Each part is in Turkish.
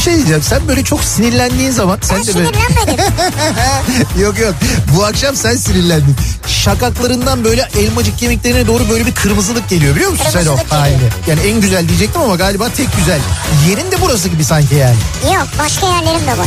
Bir şey diyeceğim. Sen böyle çok sinirlendiğin zaman sen Ben de böyle sinirlenmedim. yok yok. Bu akşam sen sinirlendin. Şakaklarından böyle elmacık kemiklerine doğru böyle bir kırmızılık geliyor biliyor musun sen o halini? Yani en güzel diyecektim ama galiba tek güzel. Yerin de burası gibi sanki yani. Yok başka yerlerim de var.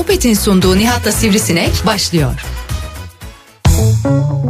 Opet'in sunduğu Nihat'la Sivrisinek başlıyor. Türkiye'nin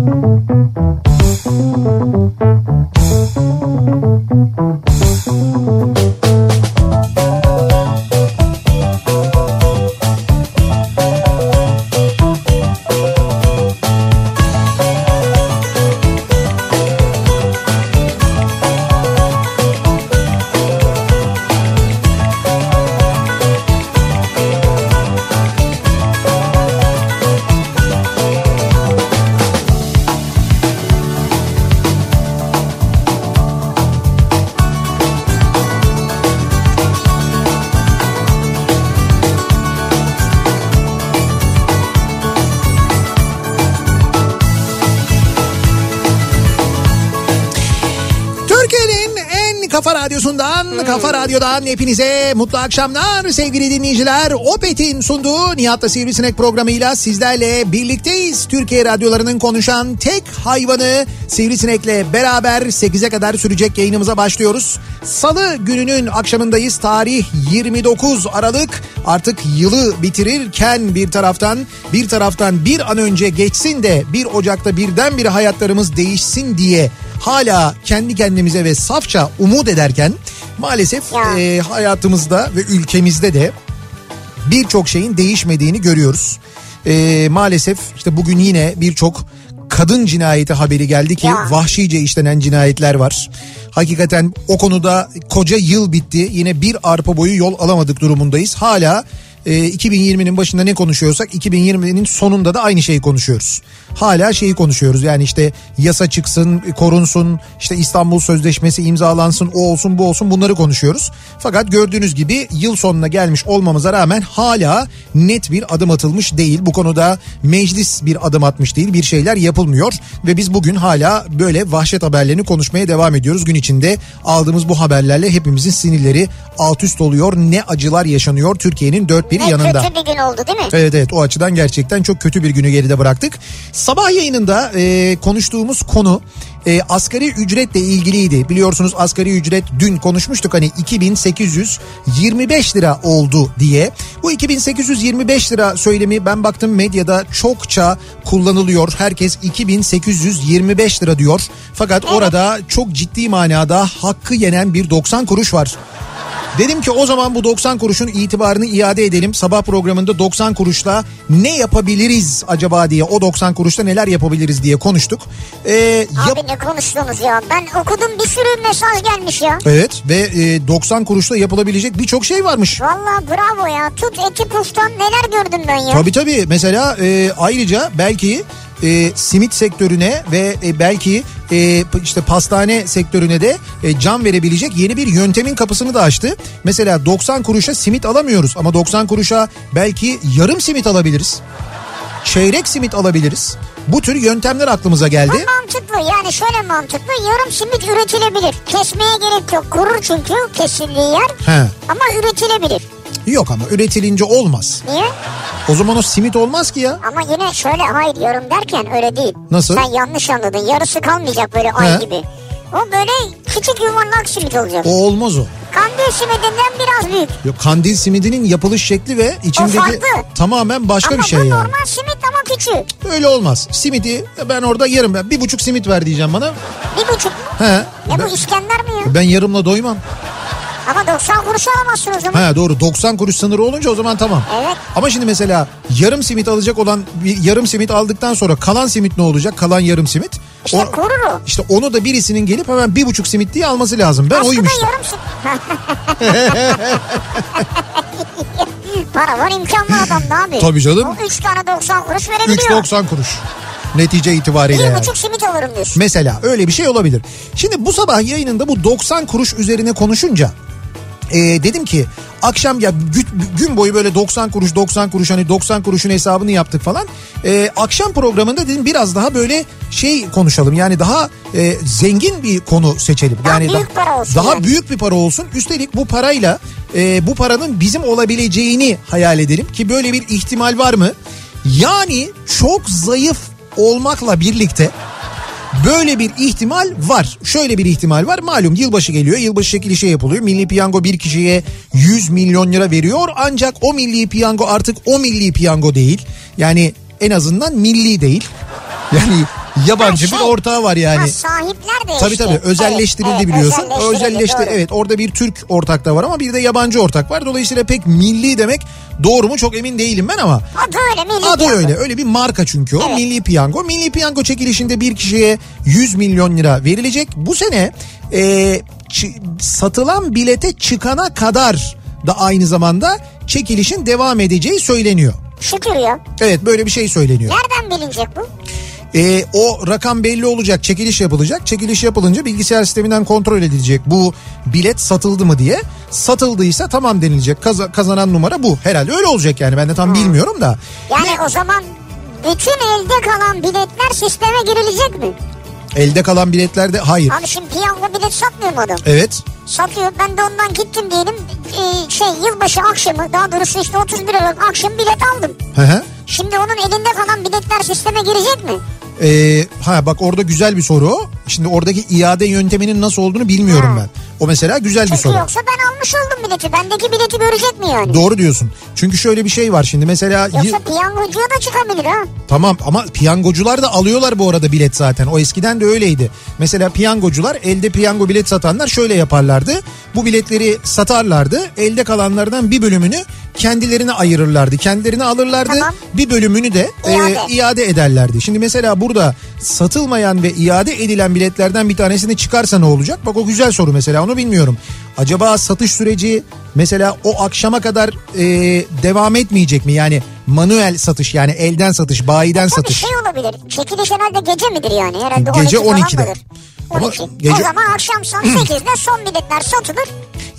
radyosundan, kafa radyodan hepinize mutlu akşamlar sevgili dinleyiciler. Opet'in sunduğu Nihat'la Sivrisinek programıyla sizlerle birlikteyiz. Türkiye radyolarının konuşan tek hayvanı Sivrisinek'le beraber 8'e kadar sürecek yayınımıza başlıyoruz. Salı gününün akşamındayız. Tarih 29 Aralık. Artık yılı bitirirken bir taraftan bir taraftan bir an önce geçsin de 1 Ocak'ta birdenbire hayatlarımız değişsin diye hala kendi kendimize ve safça umut ederken maalesef e, hayatımızda ve ülkemizde de birçok şeyin değişmediğini görüyoruz. E, maalesef işte bugün yine birçok kadın cinayeti haberi geldi ki Ya. vahşice işlenen cinayetler var. Hakikaten o konuda koca yıl bitti. Yine bir arpa boyu yol alamadık durumundayız. Hala e, 2020'nin başında ne konuşuyorsak 2020'nin sonunda da aynı şeyi konuşuyoruz. Hala şeyi konuşuyoruz. Yani işte yasa çıksın, korunsun, işte İstanbul Sözleşmesi imzalansın, o olsun, bu olsun bunları konuşuyoruz. Fakat gördüğünüz gibi yıl sonuna gelmiş olmamıza rağmen hala net bir adım atılmış değil. Bu konuda meclis bir adım atmış değil. Bir şeyler yapılmıyor ve biz bugün hala böyle vahşet haberlerini konuşmaya devam ediyoruz. Gün içinde aldığımız bu haberlerle hepimizin sinirleri alt üst oluyor. Ne acılar yaşanıyor Türkiye'nin dört bir Ne yanında. kötü bir gün oldu değil mi? Evet evet o açıdan gerçekten çok kötü bir günü geride bıraktık. Sabah yayınında e, konuştuğumuz konu e, asgari ücretle ilgiliydi. Biliyorsunuz asgari ücret dün konuşmuştuk hani 2825 lira oldu diye. Bu 2825 lira söylemi ben baktım medyada çokça kullanılıyor. Herkes 2825 lira diyor. Fakat orada çok ciddi manada hakkı yenen bir 90 kuruş var. Dedim ki o zaman bu 90 kuruşun itibarını iade edelim. Sabah programında 90 kuruşla ne yapabiliriz acaba diye o 90 kuruşla neler yapabiliriz diye konuştuk. Ee, yap- Abi ne konuştunuz ya? Ben okudum bir sürü mesaj gelmiş ya. Evet ve e, 90 kuruşla yapılabilecek birçok şey varmış. Valla bravo ya. Tut eti puftan neler gördüm ben ya. Tabii tabii mesela e, ayrıca belki e, simit sektörüne ve e, belki e, işte pastane sektörüne de e, can verebilecek yeni bir yöntemin kapısını da açtı. Mesela 90 kuruşa simit alamıyoruz ama 90 kuruşa belki yarım simit alabiliriz. Çeyrek simit alabiliriz. Bu tür yöntemler aklımıza geldi. Bu mantıklı yani şöyle mantıklı yarım simit üretilebilir. Kesmeye gerek yok kurur çünkü kesildiği yer He. ama üretilebilir. Yok ama üretilince olmaz. Niye? O zaman o simit olmaz ki ya. Ama yine şöyle hayır yarım derken öyle değil. Nasıl? Sen yanlış anladın yarısı kalmayacak böyle ay He. gibi. O böyle küçük yuvarlak simit olacak. O olmaz o. Kandil simidinden biraz büyük. Yok, kandil simidinin yapılış şekli ve içindeki tamamen başka ama bir şey bu yani. normal simit ama küçük. Öyle olmaz. Simidi ben orada yarım. ben Bir buçuk simit ver diyeceğim bana. Bir buçuk mu? He. Ya Ben, bu İskender mi ya? ben yarımla doymam. Ama 90 kuruş alamazsın o zaman. He doğru 90 kuruş sınırı olunca o zaman tamam. Evet. Ama şimdi mesela yarım simit alacak olan bir yarım simit aldıktan sonra kalan simit ne olacak? Kalan yarım simit. İşte o. İşte onu da birisinin gelip hemen bir buçuk simit diye alması lazım. Ben Aslında oyum işte. yarım simit. Para var imkan var adamda abi. Tabii canım. O 3 tane 90 kuruş verebiliyor. 3.90 kuruş. Netice itibariyle yani. 1,5 simit alırım diyorsun. Mesela öyle bir şey olabilir. Şimdi bu sabah yayınında bu 90 kuruş üzerine konuşunca e, dedim ki akşam ya gün, boyu böyle 90 kuruş 90 kuruş hani 90 kuruşun hesabını yaptık falan. E, akşam programında dedim biraz daha böyle şey konuşalım yani daha e, zengin bir konu seçelim. Daha yani büyük para olsun Daha yani. büyük bir para olsun. Üstelik bu parayla e, bu paranın bizim olabileceğini hayal edelim ki böyle bir ihtimal var mı? Yani çok zayıf olmakla birlikte Böyle bir ihtimal var. Şöyle bir ihtimal var. Malum yılbaşı geliyor. Yılbaşı çekilişi yapılıyor. Milli piyango bir kişiye 100 milyon lira veriyor. Ancak o milli piyango artık o milli piyango değil. Yani en azından milli değil. Yani yabancı Ha, bir şey, ortağı var yani. Ha, sahipler de Tabii işte. tabii özelleştirildi Evet, evet, biliyorsun. özelleştirildi, Özelleşti doğru. evet orada bir Türk ortak da var ama bir de yabancı ortak var. Dolayısıyla pek milli demek doğru mu çok emin değilim ben ama. Adı öyle milli Adı piyango. öyle öyle bir marka çünkü o Evet. milli piyango. Milli piyango çekilişinde bir kişiye 100 milyon lira verilecek. Bu sene e, satılan bilete çıkana kadar da aynı zamanda çekilişin devam edeceği söyleniyor. Şükür ya. Evet böyle bir şey söyleniyor. Nereden bilinecek bu? E, o rakam belli olacak çekiliş yapılacak. Çekiliş yapılınca bilgisayar sisteminden kontrol edilecek bu bilet satıldı mı diye. Satıldıysa tamam denilecek Kaza- kazanan numara bu. Herhalde öyle olacak yani ben de tam bilmiyorum da. Yani Ne- o zaman bütün elde kalan biletler sisteme girilecek mi? Elde kalan biletlerde hayır. Abi şimdi piyango bilet satmıyor mu adam? Evet. Satıyor. Ben de ondan gittim diyelim. Ee, şey yılbaşı akşamı daha doğrusu işte 31 Aralık akşam bilet aldım. Hı hı. Şimdi onun elinde kalan biletler sisteme girecek mi? Ee, ha bak orada güzel bir soru. Şimdi oradaki iade yönteminin nasıl olduğunu bilmiyorum Ha. ben. O mesela güzel bir Çünkü soru. yoksa ben almış oldum bileti. Bendeki bileti görecek mi yani? Doğru diyorsun. Çünkü şöyle bir şey var şimdi mesela Yoksa piyangocuya da çıkabilir ha. Tamam ama piyangocular da alıyorlar bu arada bilet zaten. O eskiden de öyleydi. Mesela piyangocular elde piyango bilet satanlar şöyle yaparlardı. Bu biletleri satarlardı. Elde kalanlardan bir bölümünü kendilerine ayırırlardı. Kendilerine alırlardı. Tamam. Bir bölümünü de e, İade. iade ederlerdi. Şimdi mesela burada satılmayan ve iade edilen biletlerden bir tanesini çıkarsa ne olacak? Bak o güzel soru mesela onu bilmiyorum. Acaba satış süreci mesela o akşama kadar e, devam etmeyecek mi? Yani manuel satış yani elden satış, bayiden Tabii satış. şey olabilir. Çekiliş herhalde gece midir yani? Herhalde Gece 12 falan 12'de. Ama 12. gece- O zaman akşam saat 8'de son biletler satılır.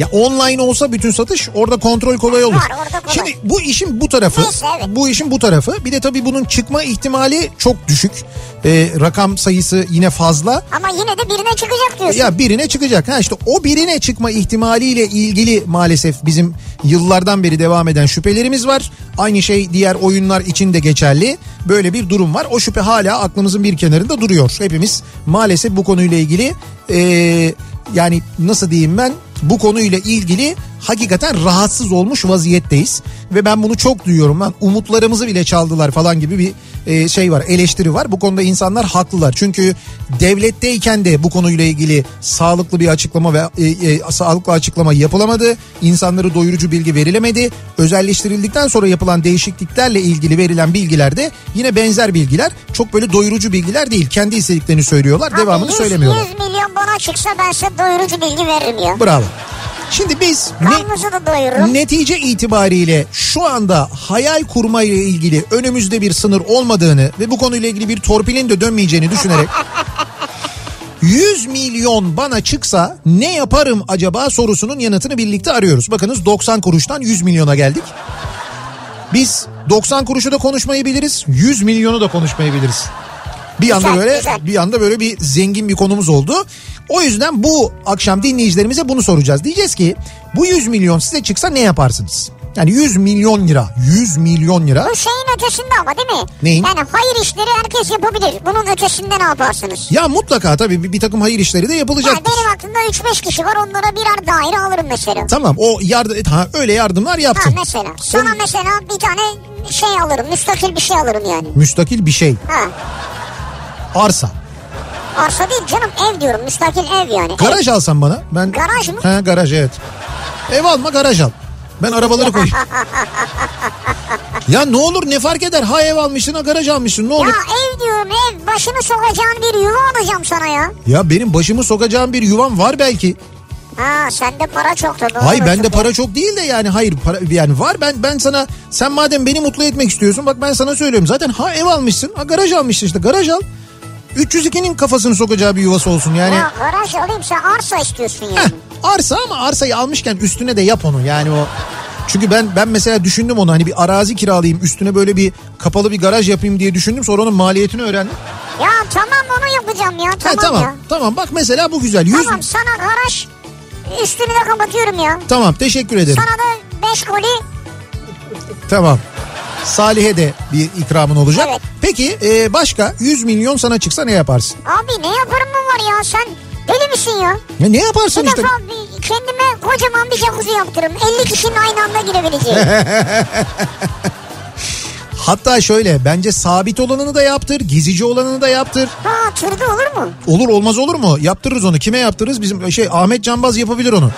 Ya online olsa bütün satış orada kontrol kolay olur. Var, orada kolay. Şimdi bu işin bu tarafı, Neyse, evet. bu işin bu tarafı. Bir de tabii bunun çıkma ihtimali çok düşük. Ee, rakam sayısı yine fazla. Ama yine de birine çıkacak diyorsun. Ya birine çıkacak. Ha işte o birine çıkma ihtimaliyle ilgili maalesef bizim yıllardan beri devam eden şüphelerimiz var. Aynı şey diğer oyunlar için de geçerli. Böyle bir durum var. O şüphe hala aklımızın bir kenarında duruyor. Hepimiz maalesef bu konuyla ilgili eee, yani nasıl diyeyim ben bu konuyla ilgili hakikaten rahatsız olmuş vaziyetteyiz. Ve ben bunu çok duyuyorum. Ben umutlarımızı bile çaldılar falan gibi bir e, şey var eleştiri var. Bu konuda insanlar haklılar. Çünkü devletteyken de bu konuyla ilgili sağlıklı bir açıklama ve e, e, sağlıklı açıklama yapılamadı. İnsanları doyurucu bilgi verilemedi. Özelleştirildikten sonra yapılan değişikliklerle ilgili verilen bilgiler de yine benzer bilgiler. Çok böyle doyurucu bilgiler değil. Kendi istediklerini söylüyorlar. Abi devamını 100, söylemiyorlar. 100 milyon bana çıksa ben size doyurucu bilgi veririm ya. Bravo. Şimdi biz ne. Netice itibariyle şu anda hayal kurma ile ilgili önümüzde bir sınır olmadığını ve bu konuyla ilgili bir torpilin de dönmeyeceğini düşünerek 100 milyon bana çıksa ne yaparım acaba sorusunun yanıtını birlikte arıyoruz. Bakınız 90 kuruştan 100 milyona geldik. Biz 90 kuruşu da konuşmayı biliriz, 100 milyonu da konuşmayı biliriz. Bir anda böyle güzel. bir anda böyle bir zengin bir konumuz oldu. O yüzden bu akşam dinleyicilerimize bunu soracağız. Diyeceğiz ki bu 100 milyon size çıksa ne yaparsınız? Yani 100 milyon lira, 100 milyon lira. Bu şeyin ötesinde ama değil mi? Neyin? Yani hayır işleri herkes yapabilir. Bunun ötesinde ne yaparsınız? Ya mutlaka tabii bir, bir takım hayır işleri de Yani yapılacaktır. benim aklımda 3-5 kişi var onlara birer daire alırım mesela. Tamam o yardım ha, öyle yardımlar Ha yaptın. mesela. Sana Onun- mesela bir tane şey alırım. Müstakil bir şey alırım yani. Müstakil bir şey. Ha. Arsa. Arsa değil canım ev diyorum. Müstakil ev yani. Garaj alsan bana. Ben Garaj mı? He garaj evet. Ev alma garaj al. Ben arabaları koy. ya ne olur ne fark eder? Ha ev almışsın ha garaj almışsın ne Ya olur? ev diyorum ev. Başını sokacağın bir yuva alacağım sana ya. Ya benim başımı sokacağım bir yuvam var belki. Ha sende para çok tabii. Hayır bende para çok değil de yani hayır para yani var ben ben sana sen madem beni mutlu etmek istiyorsun bak ben sana söylüyorum zaten ha ev almışsın ha garaj almışsın işte garaj al 302'nin kafasını sokacağı bir yuvası olsun yani. Ya garaj alayım sen arsa istiyorsun Heh, yani. arsa ama arsayı almışken üstüne de yap onu yani o. Çünkü ben ben mesela düşündüm onu hani bir arazi kiralayayım üstüne böyle bir kapalı bir garaj yapayım diye düşündüm sonra onun maliyetini öğrendim. ya tamam onu yapacağım ya Ha, tamam, tamam ya. tamam bak mesela bu güzel. 100 Tamam sana garaj üstünü de kapatıyorum ya. Tamam teşekkür ederim. Sana da 5 koli Tamam. Salih'e de bir ikramın olacak. Evet. Peki e, başka 100 milyon sana çıksa ne yaparsın? Abi ne yaparım mı var ya sen deli misin ya? Ya ne yaparsın Bir işte? defa bir kendime kocaman bir jacuzzi yaptırırım. 50 kişinin aynı anda girebileceği. Hatta şöyle bence sabit olanını da yaptır, gezici olanını da yaptır. ha tırda olur mu? Olur olmaz olur mu? Yaptırırız onu. Kime yaptırırız? Bizim şey Ahmet Canbaz yapabilir onu.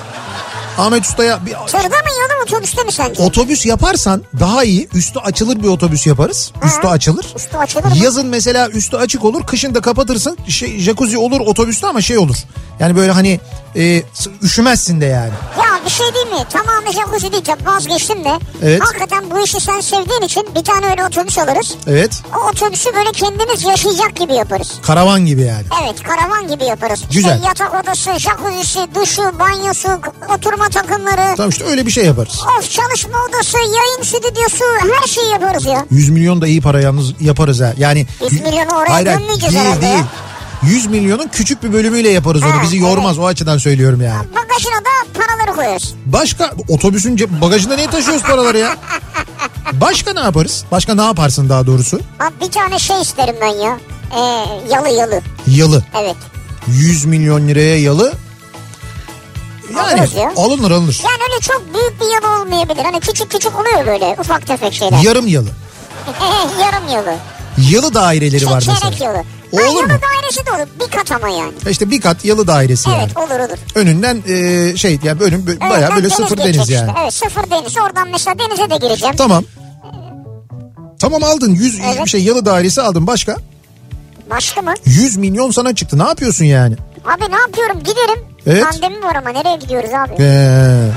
Ahmet Usta'ya bir Tırda mı yolu mu otobüste mi sence? otobüs yaparsan daha iyi. Üstü açılır bir otobüs yaparız. Üstü açılır. Üstü açılır mı? Yazın mesela üstü açık olur. Kışın da kapatırsın. Şey, jacuzzi olur otobüste ama şey olur. Yani böyle hani e, üşümezsin de yani. Ya bir şey değil mi? Tamamı jacuzzi diyeceğim vazgeçtim de. Evet. Hakikaten bu işi sen sevdiğin için bir tane öyle otobüs alırız. Evet. O otobüsü böyle kendimiz yaşayacak gibi yaparız. Karavan gibi yani. Evet karavan gibi yaparız. Güzel. İşte yatak odası, jacuzzisi, duşu, banyosu, oturma takımları. Tamam işte öyle bir şey yaparız. Of çalışma odası, yayın stüdyosu her şeyi yaparız ya. 100 milyon da iyi para yalnız yaparız ha. Yani 100 milyonu oraya Hayır, gömmeyeceğiz değil, herhalde değil. ya. 100 milyonun küçük bir bölümüyle yaparız onu. Ha, Bizi yormaz o açıdan söylüyorum yani. Bagajına da paraları koyuyoruz. Başka otobüsün cep- bagajında niye taşıyoruz paraları ya? Başka ne yaparız? Başka ne yaparsın daha doğrusu? Abi bir tane şey isterim ben ya. Ee, yalı yalı. Yalı. Evet. 100 milyon liraya yalı. Yani Alırız ya. alınır alınır. Yani öyle çok büyük bir yalı olmayabilir. Hani küçük küçük oluyor böyle ufak tefek şeyler. Yarım yalı. Yarım yalı. Yalı daireleri var Şey, çeyrek mesela. yalı. O olur yalı mu? dairesi de olur. Bir kat ama yani. İşte bir kat yalı dairesi yani. Evet olur olur. Önünden e, şey yani önüm Evet, bayağı böyle sıfır geçecek deniz yani. işte. Evet sıfır deniz. Oradan mesela denize de gireceğim. Tamam. Tamam aldın 100 Evet. şey yalı dairesi aldın başka? Başka mı? 100 milyon sana çıktı. Ne yapıyorsun yani? Abi ne yapıyorum? Giderim. Evet. Pandemi var ama nereye gidiyoruz abi? Ee,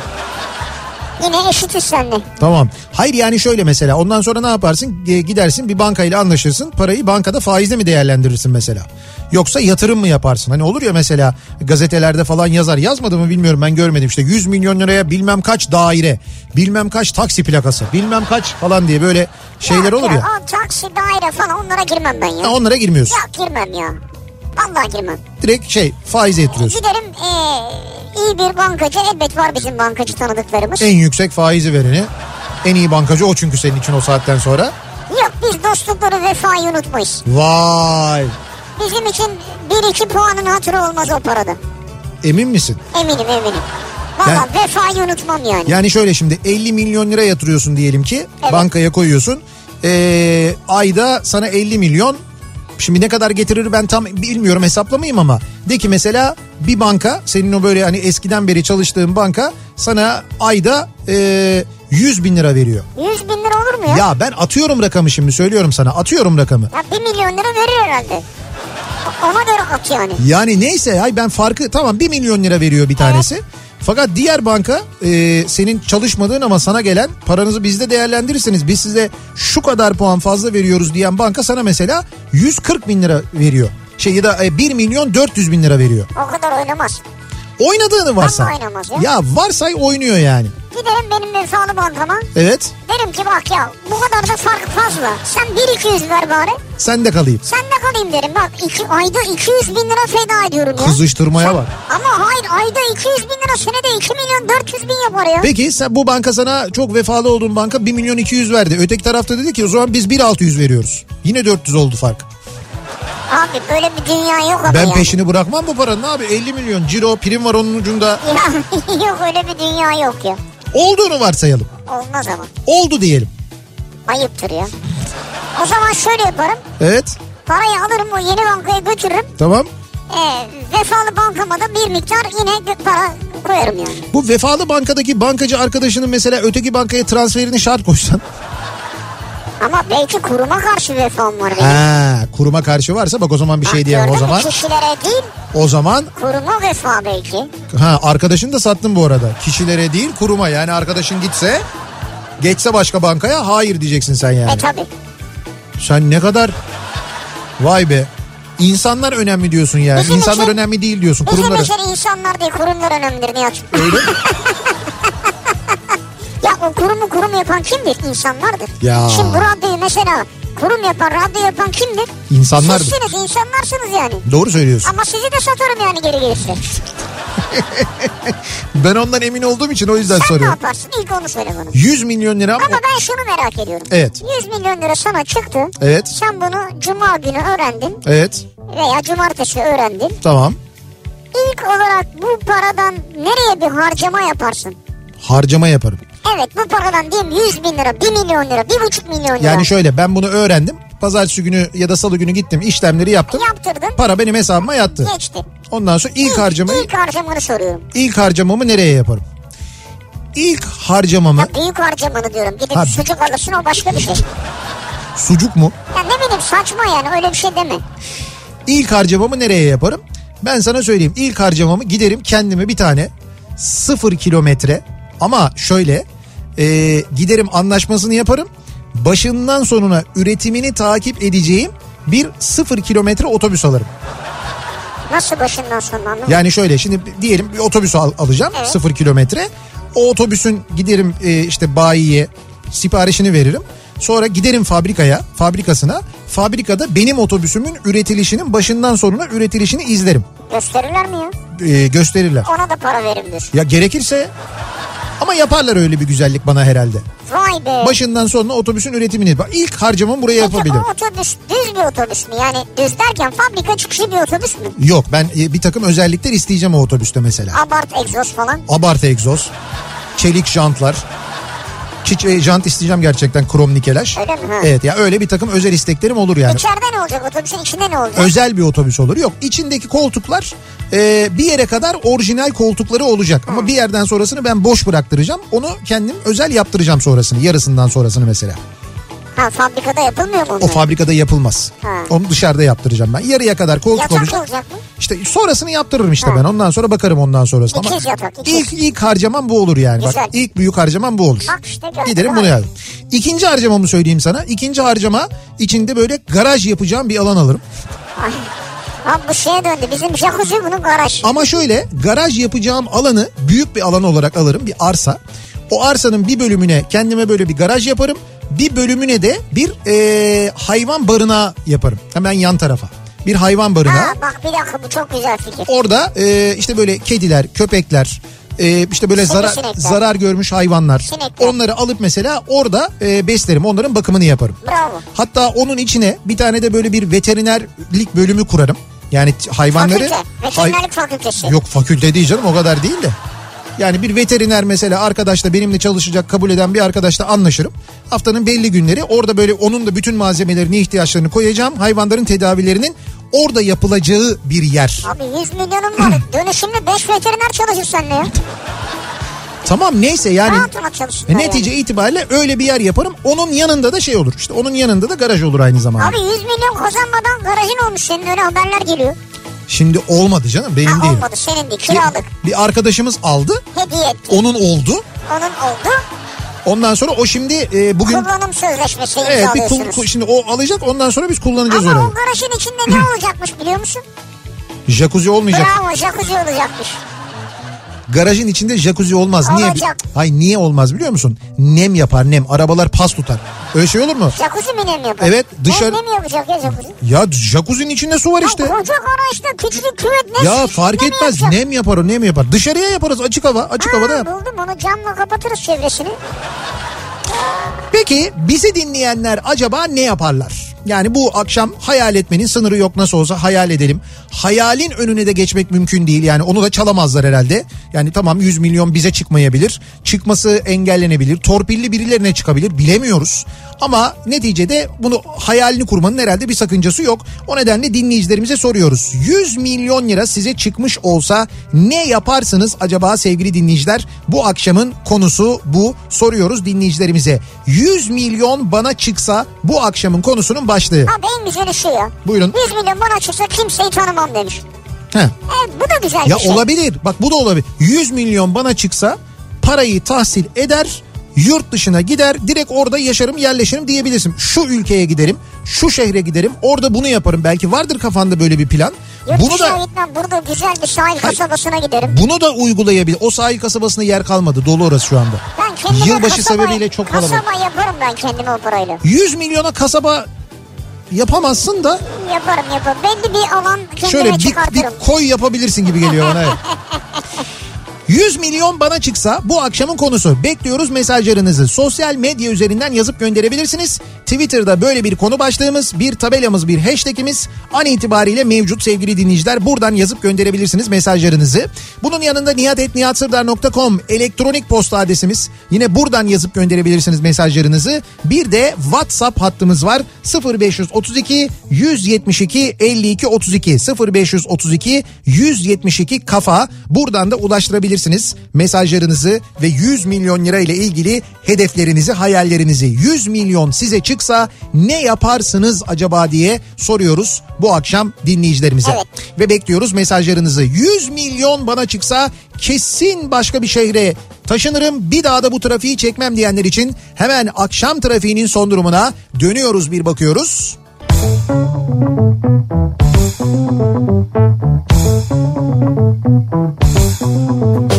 Yine eşitiz seninle. tamam. Hayır yani şöyle mesela ondan sonra ne yaparsın? Gidersin bir bankayla anlaşırsın. Parayı bankada faizle mi değerlendirirsin mesela? Yoksa yatırım mı yaparsın? Hani olur ya mesela gazetelerde falan yazar. Yazmadı mı bilmiyorum ben görmedim. İşte 100 milyon liraya bilmem kaç daire, bilmem kaç taksi plakası, bilmem kaç falan diye böyle şeyler Yok olur ya. O taksi daire falan onlara girmem ben ya. Ha, onlara girmiyorsun. Yok girmem ya. Vallahi girmem. Direkt şey faize yatırıyorsun. Giderim ee, iyi bir bankacı elbet var bizim bankacı tanıdıklarımız. En yüksek faizi vereni. En iyi bankacı o çünkü senin için o saatten sonra. Yok biz dostlukları vefayı unutmayız. Vay. Bizim için bir iki puanın hatırı olmaz o parada. Emin misin? Eminim eminim. Valla vefayı unutmam yani. Yani şöyle şimdi 50 milyon lira yatırıyorsun diyelim ki Evet. bankaya koyuyorsun. Ee, ayda sana 50 milyon Şimdi ne kadar getirir ben tam bilmiyorum hesaplamayayım ama de ki mesela bir banka senin o böyle hani eskiden beri çalıştığın banka sana ayda ee, 100 bin lira veriyor. 100 bin lira olur mu ya? Ya ben atıyorum rakamı şimdi söylüyorum sana atıyorum rakamı. Ya 1 milyon lira verir herhalde. Ona göre at yani. Yani neyse ay ben farkı tamam 1 milyon lira veriyor bir tanesi. Fakat diğer banka e, senin çalışmadığın ama sana gelen paranızı bizde değerlendirirseniz biz size şu kadar puan fazla veriyoruz diyen banka sana mesela 140 bin lira veriyor. Şey ya da e, 1 milyon 400 bin lira veriyor. O kadar oynamaz. Oynadığını varsay. Vallahi oynamaz ya. Ya varsay oynuyor yani. Giderim benim vefalı bankama. Evet Derim ki bak ya bu kadar da fark fazla. Sen 1-200 ver bari. sen de kalayım. Sen de kalayım derim. Bak iki, ayda 200 bin lira feda ediyorum ya. Kızıştırmaya bak. Ama hayır ayda 200 bin lira senede 2 milyon 400 bin yapar ya. Peki sen bu banka sana çok vefalı olduğun banka 1 milyon 200 verdi. Öteki tarafta dedi ki o zaman biz 1 600 veriyoruz. Yine 400 oldu fark. Abi böyle bir dünya yok ama Ben yani. peşini bırakmam bu paranın abi 50 milyon ciro prim var onun ucunda. Ya, yok öyle bir dünya yok ya. Olduğunu varsayalım. Olmaz ama. Oldu diyelim. Ayıptır ya. O zaman şöyle yaparım. Evet Parayı alırım o yeni bankaya götürürüm. tamam. E, vefalı bankama da bir miktar yine para koyarım yani. Bu vefalı bankadaki bankacı arkadaşının mesela öteki bankaya transferini şart koysan. Ama belki kuruma karşı vefam var benim. Ha, kuruma karşı varsa bak o zaman bir şey Bak, diyemem o zaman. Kişilere değil O zaman kuruma vefa belki. ha arkadaşını da sattın bu arada. Kişilere değil kuruma yani arkadaşın gitse geçse başka bankaya hayır diyeceksin sen yani. E tabi. Sen ne kadar vay be. İnsanlar önemli diyorsun yani. Bizim İnsanlar için- önemli değil diyorsun Bizim kurumlara. için insanlar değil kurumlar önemlidir Nihat. Öyle mi? O kurumu kurum yapan kimdir? İnsanlardır. Ya. Şimdi bu radyoyu mesela kurum yapan, radyo yapan kimdir? İnsanlardır. Sizsiniz, insanlarsınız yani. Doğru söylüyorsun. Ama sizi de satarım yani geri gelirse. Ben ondan emin olduğum için o yüzden Sen ne soruyorum. yaparsın? İlk onu söyle bana. 100 milyon lira Ama ben şunu merak ediyorum. Evet. 100 milyon lira sana çıktı. Evet. Sen bunu cuma günü öğrendin Evet veya cumartesi öğrendin. tamam. İlk olarak bu paradan nereye bir harcama yaparsın? Harcama yaparım. Evet bu paradan diyelim 100 bin lira, 1 milyon lira, 1,5 milyon lira. Yani şöyle ben bunu öğrendim. Pazartesi günü ya da salı günü gittim işlemleri yaptım. Yaptırdın, Para benim hesabıma yattı. geçti. Ondan sonra ilk harcamayı İlk harcamanı soruyorum. ilk harcamamı nereye yaparım? İlk harcamamı Ya büyük harcamanı diyorum. Gidip Ha. sucuk alırsın o başka bir şey. sucuk mu? Ya ne bileyim saçma yani öyle bir şey deme. İlk harcamamı nereye yaparım? Ben sana söyleyeyim. İlk harcamamı giderim kendime bir tane sıfır kilometre ama şöyle e, giderim anlaşmasını yaparım. Başından sonuna üretimini takip edeceğim bir sıfır kilometre otobüs alırım. Nasıl başından sonuna? Yani şöyle şimdi diyelim bir otobüs al- alacağım Evet. sıfır kilometre. O otobüsün giderim e, işte bayiye siparişini veririm. Sonra giderim fabrikaya, fabrikasına. Fabrikada benim otobüsümün üretilişinin başından sonuna üretilişini izlerim. Gösterirler mi ya? E, gösterirler. Ona da para verimdir. Ya gerekirse ama yaparlar öyle bir güzellik bana herhalde. Vay be. Başından sonuna otobüsün üretimini. İlk harcamamı buraya Peki yapabilirim. o otobüs düz bir otobüs mü? Yani düz derken fabrika çıkışı bir otobüs mü? Yok ben e, bir takım özellikler isteyeceğim o otobüste mesela. Abart egzoz falan. Abartı egzoz, çelik jantlar. Çiç, e, jant isteyeceğim gerçekten krom nikelaj. Öyle mi? Ha. Evet ya öyle bir takım özel isteklerim olur yani. İçeride ne olacak otobüsün içinde ne olacak? Özel bir otobüs olur. Yok içindeki koltuklar e, bir yere kadar orijinal koltukları olacak. Ama bir yerden sonrasını ben boş bıraktıracağım. Onu kendim özel yaptıracağım sonrasını. Yarısından sonrasını mesela. Ha fabrikada yapılmıyor mu O fabrikada yapılmaz. Ha. Onu dışarıda yaptıracağım ben. Yarıya kadar koltuk Yatak olacak. olacak mı? İşte sonrasını yaptırırım işte Ha. ben. Ondan sonra bakarım ondan sonrasına. Ama İkiz yatak, ikiz. ilk ilk harcamam bu olur yani. Güzel. Bak ilk büyük harcamam bu olur. Bak işte gördün Giderim bunu yazdım. İkinci harcamamı söyleyeyim sana. İkinci harcama içinde böyle garaj yapacağım bir alan alırım. Ay. Abi bu şeye döndü. Bizim jacuzzi bunun garaj. Ama şöyle garaj yapacağım alanı büyük bir alan olarak alırım bir arsa. O arsanın bir bölümüne kendime böyle bir garaj yaparım. Bir bölümüne de bir eee, hayvan barınağı yaparım. Hemen yan tarafa. Bir hayvan barınağı. Ha bak bir dakika bu çok güzel fikir. Orada eee, işte böyle kediler, köpekler, eee, işte böyle zarar, zarar görmüş hayvanlar. Sinekler. Onları alıp mesela orada eee, beslerim. Onların bakımını yaparım. Bravo. Hatta onun içine bir tane de böyle bir veterinerlik bölümü kurarım. Yani hayvanları... Fakülte. Veterinerlik fakültesi. Yok fakülte değil canım o kadar değil de. Yani bir veteriner mesela arkadaşla benimle çalışacak kabul eden bir arkadaşla anlaşırım. Haftanın belli günleri orada böyle onun da bütün malzemelerini ihtiyaçlarını koyacağım. Hayvanların tedavilerinin orada yapılacağı bir yer. Abi 100 milyonun var. Dönüşümlü 5 veteriner çalışır seninle ya. Tamam neyse yani e, netice yani. itibariyle öyle bir yer yaparım. Onun yanında da şey olur işte onun yanında da garaj olur aynı zamanda. Abi 100 milyon kazanmadan garajın olmuş senin öyle haberler geliyor. Şimdi olmadı canım benim Ha, değil. olmadı senin değil kiralık. Bir, bir arkadaşımız aldı Hediye etti. onun oldu. Onun oldu. Ondan sonra o şimdi e, bugün... Kullanım sözleşmesi Evet bir kul- şimdi o alacak ondan sonra biz kullanacağız Ama orayı. o garajın içinde ne olacakmış biliyor musun? Jacuzzi olmayacak. Bravo jacuzzi olacakmış. Garajın içinde jacuzzi olmaz. Niye? Olacak. Hayır niye olmaz biliyor musun? Nem yapar nem. Arabalar pas tutar. Öyle şey olur mu? Jacuzzi mi nem yapar? Evet, dışarı- Ne, ne mi yapacak ya jacuzzi? Ya jacuzzi'nin içinde su var işte. Ya koca garajda küçücük küvet ne? Ya fark ne etmez. yapacak? Nem yapar o nem yapar. Dışarıya yaparız açık hava. Açık Ha, havada yap. buldum onu camla kapatırız çevresini. Peki bizi dinleyenler acaba ne yaparlar? Yani bu akşam hayal etmenin sınırı yok nasıl olsa hayal edelim. Hayalin önüne de geçmek mümkün değil yani onu da çalamazlar herhalde. Yani tamam 100 milyon bize çıkmayabilir. Çıkması engellenebilir. Torpilli birilerine çıkabilir bilemiyoruz. Ama neticede bunu hayalini kurmanın herhalde bir sakıncası yok. O nedenle dinleyicilerimize soruyoruz. 100 milyon lira size çıkmış olsa ne yaparsınız acaba sevgili dinleyiciler? Bu akşamın konusu bu. Soruyoruz dinleyicilerimize. Dinleyicilerimize 100 milyon bana çıksa bu akşamın konusunun başlığı. Abi en güzeli şu ya. Buyurun. 100 milyon bana çıksa kimseyi tanımam demiş. Heh. Evet bu da güzel Ya bir şey. olabilir. Bak bu da olabilir. 100 milyon bana çıksa parayı tahsil eder, yurt dışına gider, direkt orada yaşarım, yerleşirim diyebilirsin. Şu ülkeye giderim, şu şehre giderim, orada bunu yaparım. Belki vardır kafanda böyle bir plan. Yurt Bunu da gitmem burada güzel bir sahil kasabasına giderim. bunu da uygulayabilir. O sahil kasabasında yer kalmadı. Dolu orası şu anda. Ben kendime Yılbaşı kasaba, sebebiyle çok kalabalık. Kasaba yaparım ben kendime o parayla. 100 milyona kasaba yapamazsın da Yaparım yaparım. Belli bir alan kendime şöyle bir, bir koy yapabilirsin gibi geliyor bana. Evet. 100 milyon bana çıksa bu akşamın konusu. Bekliyoruz mesajlarınızı. Sosyal medya üzerinden yazıp gönderebilirsiniz. Twitter'da böyle bir konu başlığımız, bir tabelamız, bir hashtagimiz an itibariyle mevcut sevgili dinleyiciler. Buradan yazıp gönderebilirsiniz mesajlarınızı. Bunun yanında nihatetnihatsırdar.com elektronik posta adresimiz. Yine buradan yazıp gönderebilirsiniz mesajlarınızı. Bir de WhatsApp hattımız var. 0532 172 52 32 0532 172 kafa. Buradan da ulaştırabilirsiniz mesajlarınızı ve 100 milyon lira ile ilgili hedeflerinizi, hayallerinizi. 100 milyon size çıksa ne yaparsınız acaba diye soruyoruz bu akşam dinleyicilerimize. Evet. Ve bekliyoruz mesajlarınızı. 100 milyon bana çıksa kesin başka bir şehre taşınırım bir daha da bu trafiği çekmem diyenler için hemen akşam trafiğinin son durumuna dönüyoruz bir bakıyoruz. Kafa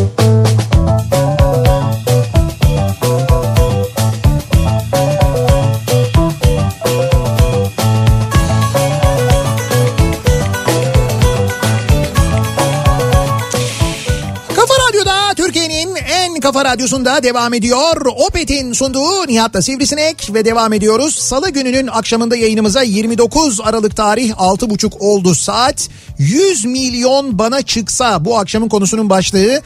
radyosunda devam ediyor. Opet'in sunduğu Nihat'la Sivrisinek ve devam ediyoruz. Salı gününün akşamında yayınımıza 29 Aralık tarih 6.30 oldu saat. 100 milyon bana çıksa bu akşamın konusunun başlığı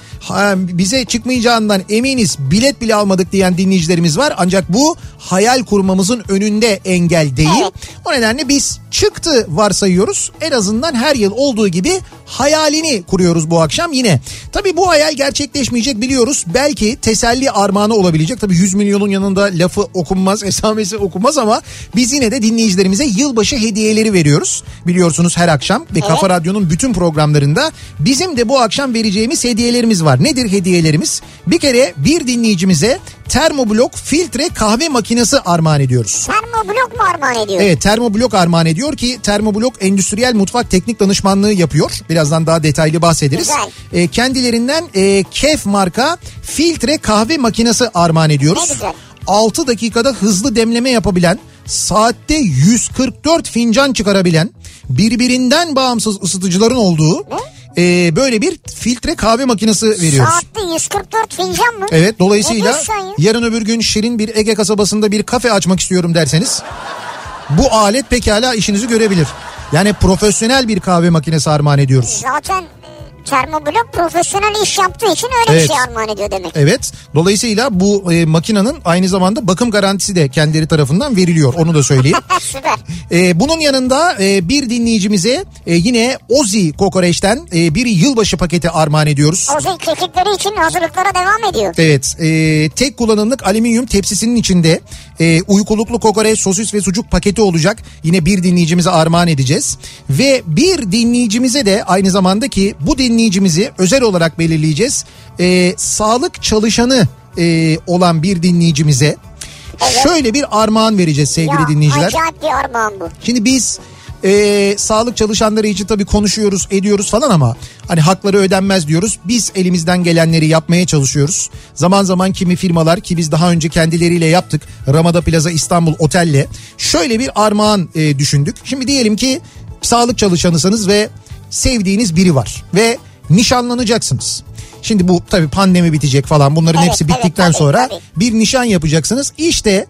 bize çıkmayacağından eminiz bilet bile almadık diyen dinleyicilerimiz var. Ancak bu hayal kurmamızın önünde engel değil. O nedenle biz çıktı varsayıyoruz. En azından her yıl olduğu gibi hayalini kuruyoruz bu akşam yine. Tabii bu hayal gerçekleşmeyecek biliyoruz. Belki teselli armağanı olabilecek. Tabii 100 milyonun yanında lafı okunmaz, esamesi okunmaz ama biz yine de dinleyicilerimize yılbaşı hediyeleri veriyoruz. Biliyorsunuz her akşam ve Kafa Radyo'nun bütün programlarında bizim de bu akşam vereceğimiz hediyelerimiz var. Nedir hediyelerimiz? Bir kere bir dinleyicimize termoblok filtre kahve makinesi armağan ediyoruz. Termoblok mu armağan ediyor? Evet termoblok armağan ediyor ki termoblok endüstriyel mutfak teknik danışmanlığı yapıyor. Birazdan daha detaylı bahsederiz. Güzel. E, kendilerinden e, Kef marka filtre kahve makinesi armağan ediyoruz. Ne güzel. 6 dakikada hızlı demleme yapabilen, saatte 144 fincan çıkarabilen, birbirinden bağımsız ısıtıcıların olduğu e, böyle bir filtre kahve makinesi veriyoruz. Saatte 144 fincan mı? Evet dolayısıyla yarın öbür gün şirin bir Ege kasabasında bir kafe açmak istiyorum derseniz bu alet pekala işinizi görebilir. Yani profesyonel bir kahve makinesi armağan ediyoruz. Zaten termoblok profesyonel iş yaptığı için öyle Evet. bir şey armağan ediyor demek. Evet. Dolayısıyla bu e, makinenin aynı zamanda bakım garantisi de kendileri tarafından veriliyor. Onu da söyleyeyim. Süper. E, bunun yanında e, bir dinleyicimize e, yine Ozi Kokoreç'ten e, bir yılbaşı paketi armağan ediyoruz. Ozil kekikleri için hazırlıklara devam ediyor. Evet e, tek kullanımlık alüminyum tepsisinin içinde e, uykuluklu kokoreç, sosis ve sucuk paketi olacak. Yine bir dinleyicimize armağan edeceğiz. Ve bir dinleyicimize de aynı zamanda ki bu dinleyicimizi özel olarak belirleyeceğiz. E, sağlık çalışanı e, olan bir dinleyicimize şöyle bir armağan vereceğiz sevgili ya dinleyiciler. acayip bir armağan bu. Şimdi biz e, sağlık çalışanları için tabii konuşuyoruz ediyoruz falan ama hani hakları ödenmez diyoruz. Biz elimizden gelenleri yapmaya çalışıyoruz. Zaman zaman kimi firmalar ki biz daha önce kendileriyle yaptık. Ramada Plaza İstanbul Otel'le şöyle bir armağan e, düşündük. Şimdi diyelim ki sağlık çalışanısınız ve sevdiğiniz biri var ve nişanlanacaksınız. Şimdi bu tabii pandemi bitecek falan bunların Evet, hepsi evet, bittikten tabii, sonra tabii. bir nişan yapacaksınız. İşte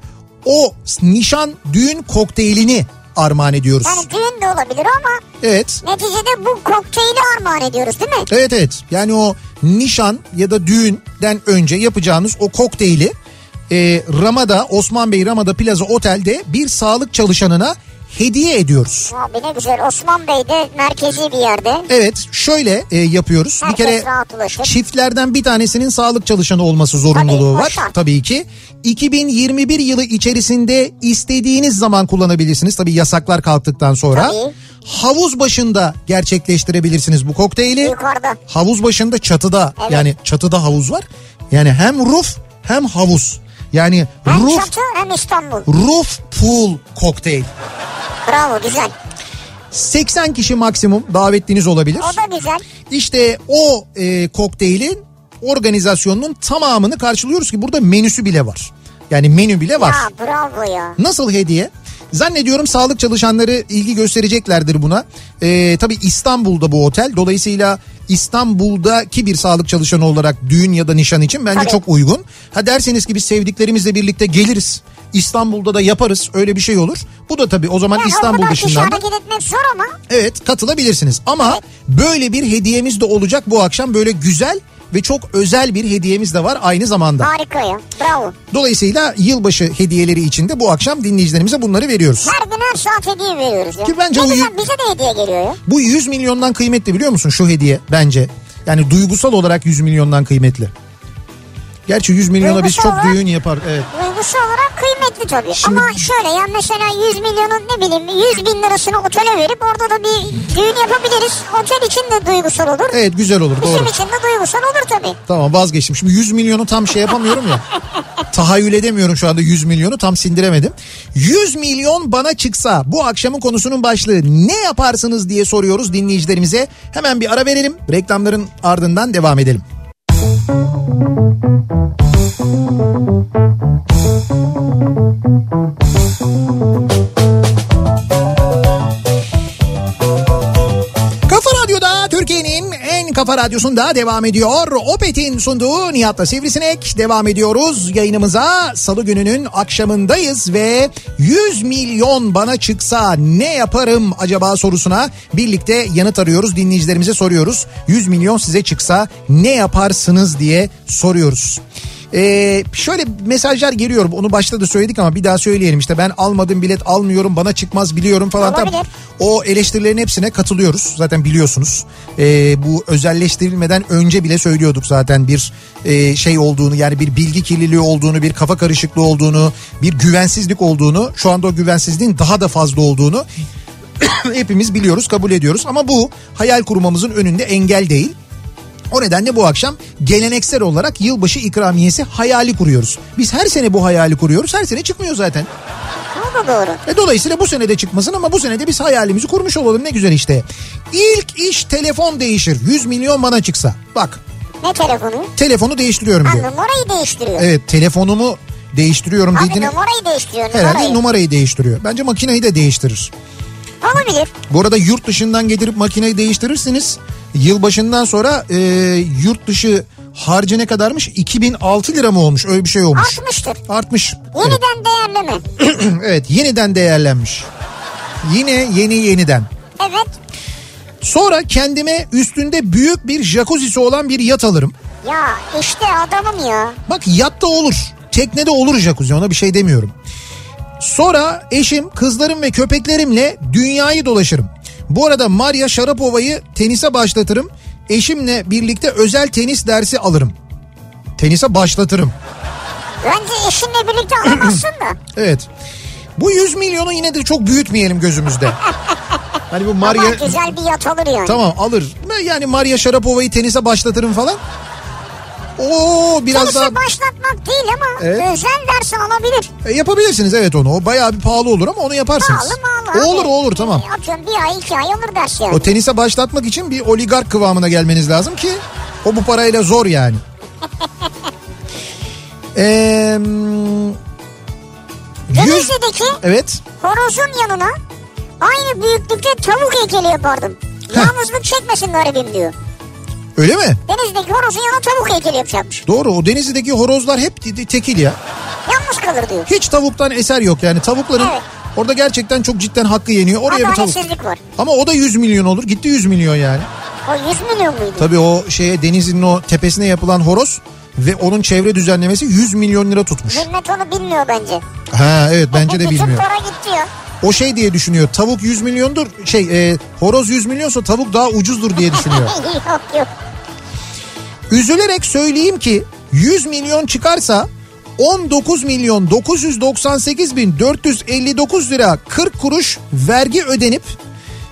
o nişan düğün kokteylini armağan ediyoruz. Yani düğün de olabilir ama Evet. neticede bu kokteyli armağan ediyoruz değil mi? Evet evet. Yani o nişan ya da düğünden önce yapacağınız o kokteyli e, Ramada Osman Bey Ramada Plaza Otel'de bir sağlık çalışanına hediye ediyoruz. Abi ne güzel Osman Bey'de merkezi bir yerde. Evet şöyle e, yapıyoruz. Herkes bir kere rahat ulaşır. çiftlerden bir tanesinin sağlık çalışanı olması zorunluluğu Tabii, var. Tabii ki. 2021 yılı içerisinde istediğiniz zaman kullanabilirsiniz. Tabii yasaklar kalktıktan sonra. Tabii. Havuz başında gerçekleştirebilirsiniz bu kokteyli. Yukarıda. Havuz başında çatıda Evet. yani çatıda havuz var. Yani hem roof hem havuz. Yani Hem roof çatı hem İstanbul. roof pool kokteyl. Bravo güzel. 80 kişi maksimum davetliniz olabilir. O da güzel. İşte o e, kokteylin organizasyonunun tamamını karşılıyoruz ki burada menüsü bile var. Yani menü bile var. Ya bravo ya. Nasıl hediye? Zannediyorum sağlık çalışanları ilgi göstereceklerdir buna. Ee, tabii İstanbul'da bu otel. Dolayısıyla İstanbul'daki bir sağlık çalışanı olarak düğün ya da nişan için bence Tabii. çok uygun. Ha derseniz ki biz sevdiklerimizle birlikte geliriz. İstanbul'da da yaparız. Öyle bir şey olur. Bu da tabii o zaman o İstanbul dışından da etmek zor ama Evet katılabilirsiniz ama böyle bir hediyemiz de olacak bu akşam böyle güzel ve çok özel bir hediyemiz de var aynı zamanda. harika ya. Bravo. Dolayısıyla yılbaşı hediyeleri için de bu akşam dinleyicilerimize bunları veriyoruz. Her gün her saat hediye veriyoruz ya. Ki bence ne o güzel y- bize de hediye geliyor ya. Bu 100 milyondan kıymetli biliyor musun şu hediye bence? Yani duygusal olarak 100 milyondan kıymetli. Gerçi 100 milyona biz Duygusal çok olarak- düğün yapar. Evet. Duygusal olarak kıymetli tabii. Şimdi- Ama şöyle ya mesela 100 milyonun ne bileyim 100 bin lirasını otele verip orada da bir düğün yapabiliriz. Otel için de duygusal olur. Evet güzel olur Bizim doğru. için de duygusal olur tabii. Tamam vazgeçtim. Şimdi 100 milyonu tam şey yapamıyorum ya. Tahayyül edemiyorum şu anda 100 milyonu tam sindiremedim. 100 milyon bana çıksa bu akşamın konusunun başlığı ne yaparsınız diye soruyoruz dinleyicilerimize. Hemen bir ara verelim. Reklamların ardından devam edelim. Kafa kafa radyosunda devam ediyor. Opet'in sunduğu Nihat'la Sivrisinek devam ediyoruz. Yayınımıza salı gününün akşamındayız ve 100 milyon bana çıksa ne yaparım acaba sorusuna birlikte yanıt arıyoruz. Dinleyicilerimize soruyoruz. 100 milyon size çıksa ne yaparsınız diye soruyoruz. Ee, şöyle mesajlar geliyor onu başta da söyledik ama bir daha söyleyelim işte ben almadım bilet almıyorum bana çıkmaz biliyorum falan. Olabilir. o eleştirilerin hepsine katılıyoruz. Zaten biliyorsunuz. Ee, bu özelleştirilmeden önce bile söylüyorduk zaten bir e, şey olduğunu yani bir bilgi kirliliği olduğunu, bir kafa karışıklığı olduğunu, bir güvensizlik olduğunu, şu anda o güvensizliğin daha da fazla olduğunu hepimiz biliyoruz, kabul ediyoruz. Ama bu hayal kurmamızın önünde engel değil. O nedenle bu akşam geleneksel olarak yılbaşı ikramiyesi hayali kuruyoruz. Biz her sene bu hayali kuruyoruz. Her sene çıkmıyor zaten. O da doğru. E dolayısıyla bu sene de çıkmasın ama bu sene de biz hayalimizi kurmuş olalım ne güzel işte. İlk iş telefon değişir. 100 milyon bana çıksa. Bak Ne telefonu? telefonu değiştiriyorum Ha diyor. numarayı değiştiriyor. Evet telefonumu değiştiriyorum Abi dediğini numarayı değiştiriyor herhalde numarayı. numarayı değiştiriyor. Bence makineyi de değiştirir. Olabilir. Bu arada yurt dışından getirip makineyi değiştirirsiniz. Yılbaşından sonra e, yurt dışı harcı ne kadarmış? 2006 lira mı olmuş? Öyle bir şey olmuş. Artmıştır. Artmış. Evet. Yeniden değerleme. evet yeniden değerlenmiş. Yine yeni yeniden. Evet. Sonra kendime üstünde büyük bir jacuzzi'si olan bir yat alırım. Ya işte adamım ya. Bak yatta olur. Teknede olur jacuzzi ona bir şey demiyorum. Sonra eşim, kızlarım ve köpeklerimle dünyayı dolaşırım. Bu arada Maria Sharapova'yı tenise başlatırım. Eşimle birlikte özel tenis dersi alırım. Tenise başlatırım. Bence eşinle birlikte alamazsın da. Evet. Bu 100 milyonu yine de çok büyütmeyelim gözümüzde. Hani bu Maria... Ama güzel bir yat alır yani. Tamam alır. Yani Maria Sharapova'yı tenise başlatırım falan. Oo biraz Tenise daha başlatmak değil ama Evet. özel ders alabilir. E, yapabilirsiniz evet onu. O bayağı bir pahalı olur ama onu yaparsınız. Pahalı pahalı. Olur abi. olur tamam. E, Atıyorum bir ay iki ay alır ders yani. O tenise başlatmak için bir oligark kıvamına gelmeniz lazım ki o bu parayla zor yani. Eee. Denizli'deki Evet. horozun yanına aynı büyüklükte tavuk heykeli yapardım. Yalnızlık çekmesin garibim diyor. Öyle mi? Denizli'deki horozun yanına tavuk heykeli yapacakmış. Doğru o Denizli'deki horozlar hep te- tekil ya. Yalnız kalır diyor. Hiç tavuktan eser yok yani tavukların Evet. orada gerçekten çok cidden hakkı yeniyor. Oraya bir tavuk. Var. Ama o da 100 milyon olur. Gitti 100 milyon yani. O 100 milyon muydu? Tabii o şeye denizin o tepesine yapılan horoz ve onun çevre düzenlemesi 100 milyon lira tutmuş. Millet onu bilmiyor bence. Ha evet bence de Bütün bilmiyor. para gitti ya. O şey diye düşünüyor. Tavuk 100 milyondur. Şey e, horoz 100 milyonsa tavuk daha ucuzdur diye düşünüyor. yok yok. Üzülerek söyleyeyim ki 100 milyon çıkarsa 19 milyon 998 bin 459 lira 40 kuruş vergi ödenip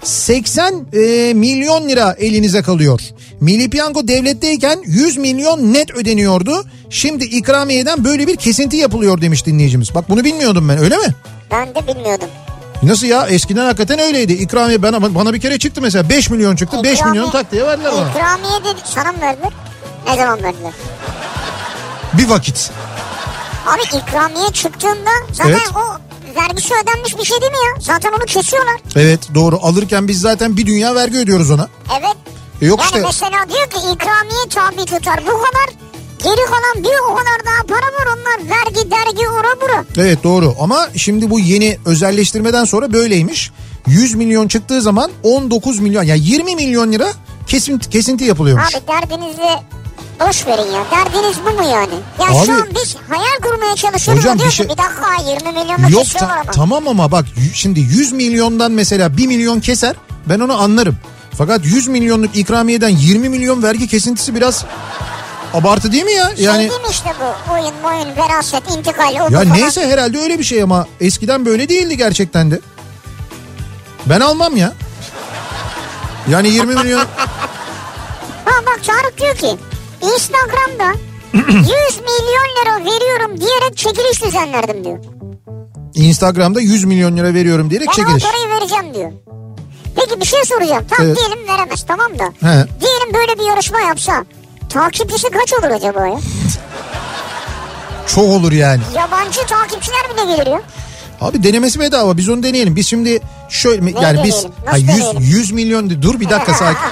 80 e, milyon lira elinize kalıyor. Milli Piyango devletteyken 100 milyon net ödeniyordu. Şimdi ikramiyeden böyle bir kesinti yapılıyor demiş dinleyicimiz. Bak bunu bilmiyordum ben öyle mi? Ben de bilmiyordum. Nasıl ya eskiden hakikaten öyleydi. İkramiye bana, bana bir kere çıktı mesela 5 milyon çıktı 5 İkramiye- milyon tak diye verdiler bana. İkramiye de sana mı verdiler? Ne zaman verdiler? Bir vakit. Abi ikramiye çıktığında zaten Evet. o vergisi ödenmiş bir şey değil mi ya? Zaten onu kesiyorlar. Evet doğru alırken biz zaten bir dünya vergi ödüyoruz ona. Evet. E yok yani işte mesela diyor ki ikramiye tabi tutar bu kadar. Geri kalan bir o kadar daha para var onlar vergi dergi ora bura. evet doğru ama şimdi bu yeni özelleştirmeden sonra böyleymiş. 100 milyon çıktığı zaman 19 milyon yani 20 milyon lira kesinti, kesinti yapılıyormuş. Abi derdinizi boş verin ya. Derdiniz bu mu yani? Ya Abi- şu an biz hayal kurmaya çalışıyoruz. Hocam bir şey- bir dakika 20 milyonla Yok kesiyorlar ta- ama. tamam ama bak şimdi 100 milyondan mesela 1 milyon keser ben onu anlarım. Fakat 100 milyonluk ikramiyeden 20 milyon vergi kesintisi biraz abartı değil mi ya? Şey Yani mi işte bu oyun oyun veraset intikal o ya falan. neyse herhalde öyle bir şey ama eskiden böyle değildi gerçekten de. Ben almam ya. Yani 20 milyon Ha bak Tarık diyor ki Instagram'da 100 milyon lira veriyorum diyerek çekiliş düzenlerdim diyor. Instagram'da 100 milyon lira veriyorum diyerek Ben çekiliş. o parayı vereceğim diyor. Peki bir şey soracağım. Tam Evet. diyelim veremez tamam da. He. Diyelim böyle bir yarışma yapsa. Takipçisi kaç olur acaba ya? Çok olur yani. Yabancı takipçiler bile gelir ya. Abi denemesi bedava biz onu deneyelim. Biz şimdi şöyle yani biz deneyelim? ha, Nasıl 100, deneyelim? 100 milyon dur bir dakika sakin.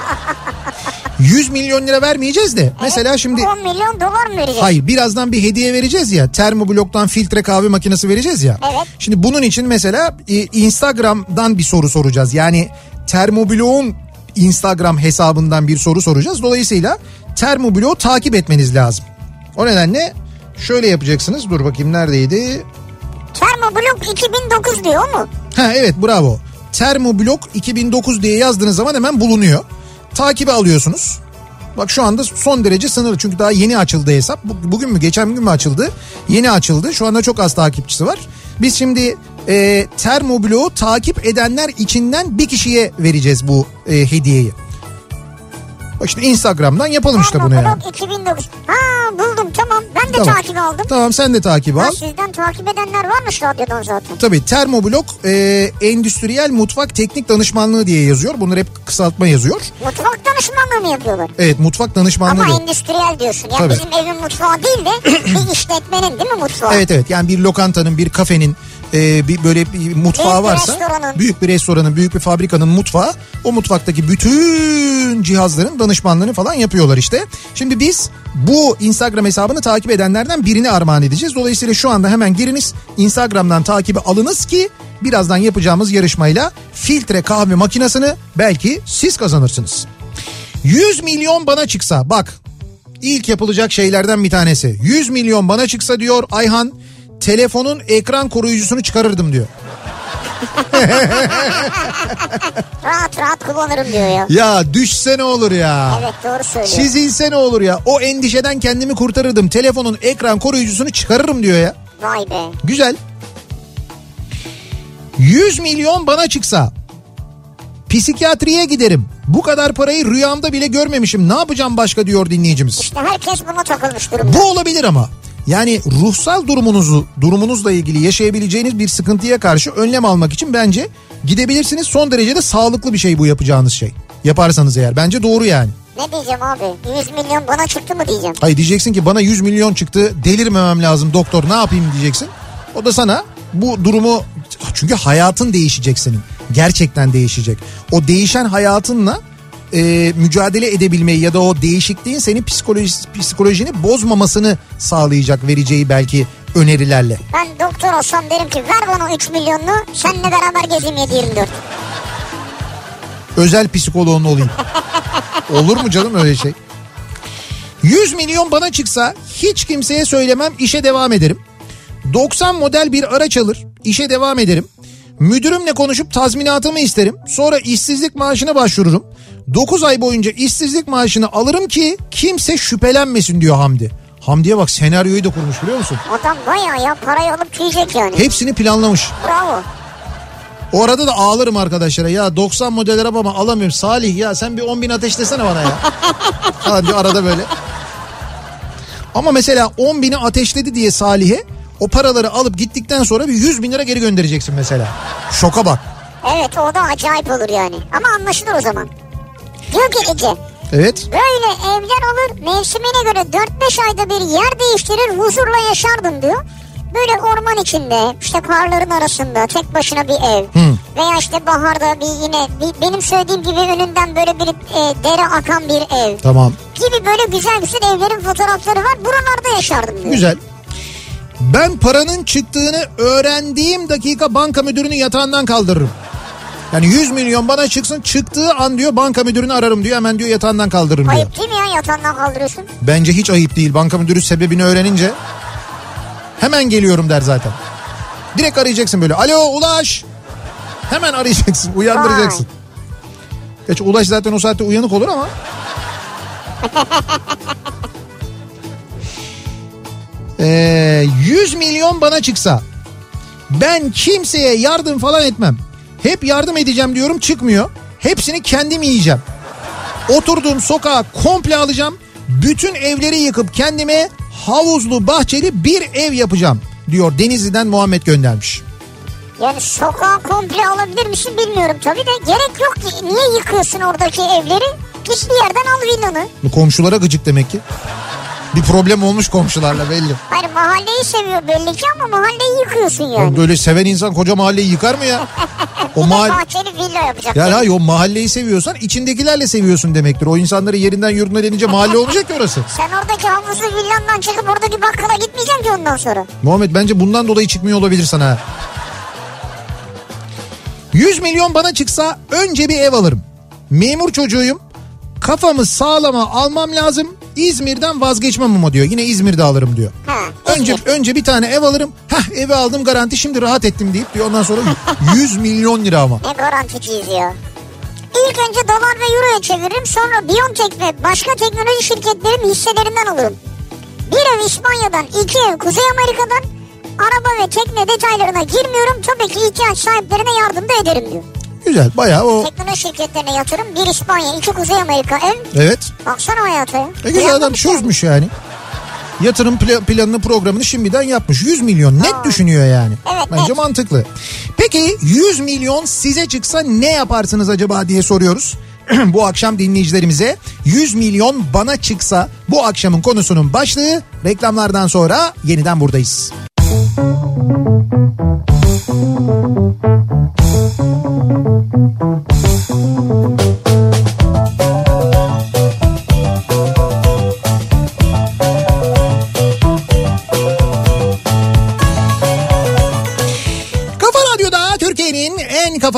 100 milyon lira vermeyeceğiz de mesela şimdi 10 milyon dolar mı vereceğiz? hayır birazdan bir hediye vereceğiz ya termobloktan filtre kahve makinesi vereceğiz ya. Evet. Şimdi bunun için mesela e, Instagram'dan bir soru soracağız. Yani termobloğun Instagram hesabından bir soru soracağız. Dolayısıyla termobloğu takip etmeniz lazım. O nedenle şöyle yapacaksınız. Dur bakayım neredeydi? Termoblok 2009 diyor mu? Ha evet bravo. Termoblok 2009 diye yazdığınız zaman hemen bulunuyor. Takibi alıyorsunuz. Bak şu anda son derece sınırlı çünkü daha yeni açıldı hesap. Bu- Bugün mü geçen gün mü açıldı? Yeni açıldı. Şu anda çok az takipçisi var. Biz şimdi e, Termoblok'u takip edenler içinden bir kişiye vereceğiz bu e, hediyeyi. İşte Instagram'dan yapalım işte bunu yani. Termoblok 2009. Ha buldum tamam. Ben de Tamam. takip aldım. Tamam sen de takip Ha, al. sizden takip edenler varmış radyodan zaten. Tabii termoblok e, endüstriyel mutfak teknik danışmanlığı diye yazıyor. Bunlar hep kısaltma yazıyor. Mutfak danışmanlığı mı yapıyorlar? Evet mutfak danışmanlığı. Ama endüstriyel diyorsun. Yani Tabii. bizim evin mutfağı değil de bir işletmenin değil mi mutfağı? Evet evet yani bir lokantanın bir kafenin e, bir böyle bir mutfağı Büyük varsa restoranın. büyük bir restoranın büyük bir fabrikanın mutfağı o mutfaktaki bütün cihazların danışmanlığını falan yapıyorlar işte. Şimdi biz bu Instagram hesabını takip edenlerden birini armağan edeceğiz. Dolayısıyla şu anda hemen giriniz Instagram'dan takibi alınız ki birazdan yapacağımız yarışmayla filtre kahve makinesini belki siz kazanırsınız. 100 milyon bana çıksa bak İlk yapılacak şeylerden bir tanesi. 100 milyon bana çıksa diyor Ayhan telefonun ekran koruyucusunu çıkarırdım diyor. Rahat rahat kullanırım diyor ya. Ya düşse ne olur ya. Evet doğru söylüyor. Çizilse ne olur ya. O endişeden kendimi kurtarırdım. Telefonun ekran koruyucusunu çıkarırım diyor ya. Vay be. Güzel. 100 milyon bana çıksa psikiyatriye giderim. Bu kadar parayı rüyamda bile görmemişim. Ne yapacağım başka diyor dinleyicimiz. İşte herkes buna takılmış durumda. Bu olabilir ama. Yani ruhsal durumunuzu, durumunuzla ilgili yaşayabileceğiniz bir sıkıntıya karşı önlem almak için bence gidebilirsiniz. Son derece de sağlıklı bir şey bu yapacağınız şey. Yaparsanız eğer. Bence doğru yani. Ne diyeceğim abi? 100 milyon bana çıktı mı diyeceğim. Hayır diyeceksin ki bana 100 milyon çıktı delirmemem lazım doktor ne yapayım diyeceksin. O da sana bu durumu çünkü hayatın değişecek senin. Gerçekten değişecek. O değişen hayatınla e, mücadele edebilmeyi ya da o değişikliğin senin psikoloji, psikolojini bozmamasını sağlayacak vereceği belki önerilerle. Ben doktor olsam derim ki ver bana 3 milyonunu seninle beraber gezeyim 7-24. Özel psikoloğun olayım. Olur mu canım öyle şey? 100 milyon bana çıksa hiç kimseye söylemem işe devam ederim. 90 model bir araç alır işe devam ederim. Müdürümle konuşup tazminatımı isterim. Sonra işsizlik maaşına başvururum. 9 ay boyunca işsizlik maaşını alırım ki kimse şüphelenmesin diyor Hamdi. Hamdi'ye bak senaryoyu da kurmuş biliyor musun? Adam bayağı ya parayı alıp tüyecek yani. Hepsini planlamış. Bravo. O arada da ağlarım arkadaşlara. Ya 90 model araba alamıyorum. Salih ya sen bir 10 bin ateşlesene bana ya. Falan diyor arada böyle. Ama mesela 10 bini ateşledi diye Salih'e o paraları alıp gittikten sonra bir 100 bin lira geri göndereceksin mesela. Şoka bak. Evet o da acayip olur yani. Ama anlaşılır o zaman. Diyor ki Ece Evet. böyle evler olur mevsimine göre 4-5 ayda bir yer değiştirir huzurla yaşardım diyor. Böyle orman içinde işte karların arasında tek başına bir ev veya işte baharda bir yine bir, benim söylediğim gibi önünden böyle bir e, dere akan bir ev Tamam. gibi böyle güzel güzel evlerin fotoğrafları var buralarda yaşardım diyor. Güzel. Ben paranın çıktığını öğrendiğim dakika banka müdürünü yatağından kaldırırım. Yani 100 milyon bana çıksın çıktığı an diyor banka müdürünü ararım diyor hemen diyor yatağından kaldırırım diyor. Ayıp değil mi ya yatağından kaldırıyorsun? Bence hiç ayıp değil. Banka müdürü sebebini öğrenince hemen geliyorum der zaten. Direkt arayacaksın böyle. Alo Ulaş. Hemen arayacaksın. Uyandıracaksın. Geç Ulaş zaten o saatte uyanık olur ama. Ee, 100 milyon bana çıksa ben kimseye yardım falan etmem. Hep yardım edeceğim diyorum çıkmıyor. Hepsini kendim yiyeceğim. Oturduğum sokağı komple alacağım. Bütün evleri yıkıp kendime havuzlu bahçeli bir ev yapacağım diyor Denizli'den Muhammed göndermiş. Yani sokağı komple alabilir misin bilmiyorum tabii de gerek yok ki. Niye yıkıyorsun oradaki evleri? Git bir yerden al villanı. Bu komşulara gıcık demek ki. Bir problem olmuş komşularla belli. Hayır mahalleyi seviyor belli ki ama mahalleyi yıkıyorsun yani. Yani böyle seven insan koca mahalleyi yıkar mı ya? O mahalle... Bahçeli villa yapacak. Yani hayır o mahalleyi seviyorsan içindekilerle seviyorsun demektir. O insanları yerinden yurduna denince mahalle olmayacak ki orası. Sen oradaki havuzlu villandan çıkıp oradaki bakkala gitmeyeceksin ki ondan sonra. Muhammed bence bundan dolayı çıkmıyor olabilir sana. 100 milyon bana çıksa önce bir ev alırım. Memur çocuğuyum. Kafamı sağlama almam lazım. İzmir'den vazgeçmem ama diyor. Yine İzmir'de alırım diyor. Ha, Önce İzmir. önce bir tane ev alırım. Hah evi aldım garanti şimdi rahat ettim deyip diyor. Ondan sonra 100 milyon lira ama. Ne garanticiyiz ya. İlk önce dolar ve euroya çeviririm sonra Biontech ve başka teknoloji şirketlerin hisselerinden alırım. Bir ev İspanya'dan, iki ev Kuzey Amerika'dan, araba ve tekne detaylarına girmiyorum. Tabii ki ihtiyaç sahiplerine yardım da ederim diyor. Güzel bayağı o. Teknoloji şirketlerine yatırım. Bir İspanya, iki Kuzey Amerika ev. Evet. Baksana hayata ya. E güzel adam çözmüş yani. Yatırım pla- planını programını şimdiden yapmış. 100 milyon net Aa. düşünüyor yani. Evet, Bence net. mantıklı. Peki 100 milyon size çıksa ne yaparsınız acaba diye soruyoruz. bu akşam dinleyicilerimize 100 milyon bana çıksa bu akşamın konusunun başlığı reklamlardan sonra yeniden buradayız. Kafa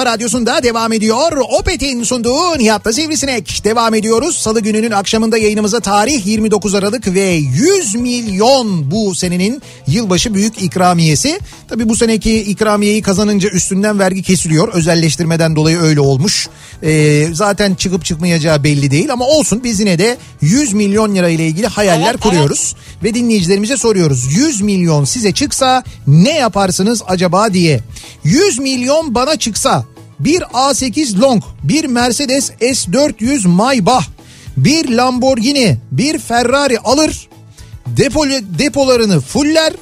kafa radyosunda devam ediyor. Opet'in sunduğu Nihat'la Sivrisinek. Devam ediyoruz. Salı gününün akşamında yayınımıza tarih 29 Aralık ve 100 milyon bu senenin yılbaşı büyük ikramiyesi. Tabi bu seneki ikramiyeyi kazanınca üstünden vergi kesiliyor. Özelleştirmeden dolayı öyle olmuş. Ee, zaten çıkıp çıkmayacağı belli değil ama olsun biz yine de 100 milyon lira ile ilgili hayaller Evet, kuruyoruz. Ve dinleyicilerimize soruyoruz. 100 milyon size çıksa ne yaparsınız acaba diye. 100 milyon bana çıksa bir A8 Long, bir Mercedes S400 Maybach, bir Lamborghini, bir Ferrari alır. Depo, depolarını fuller.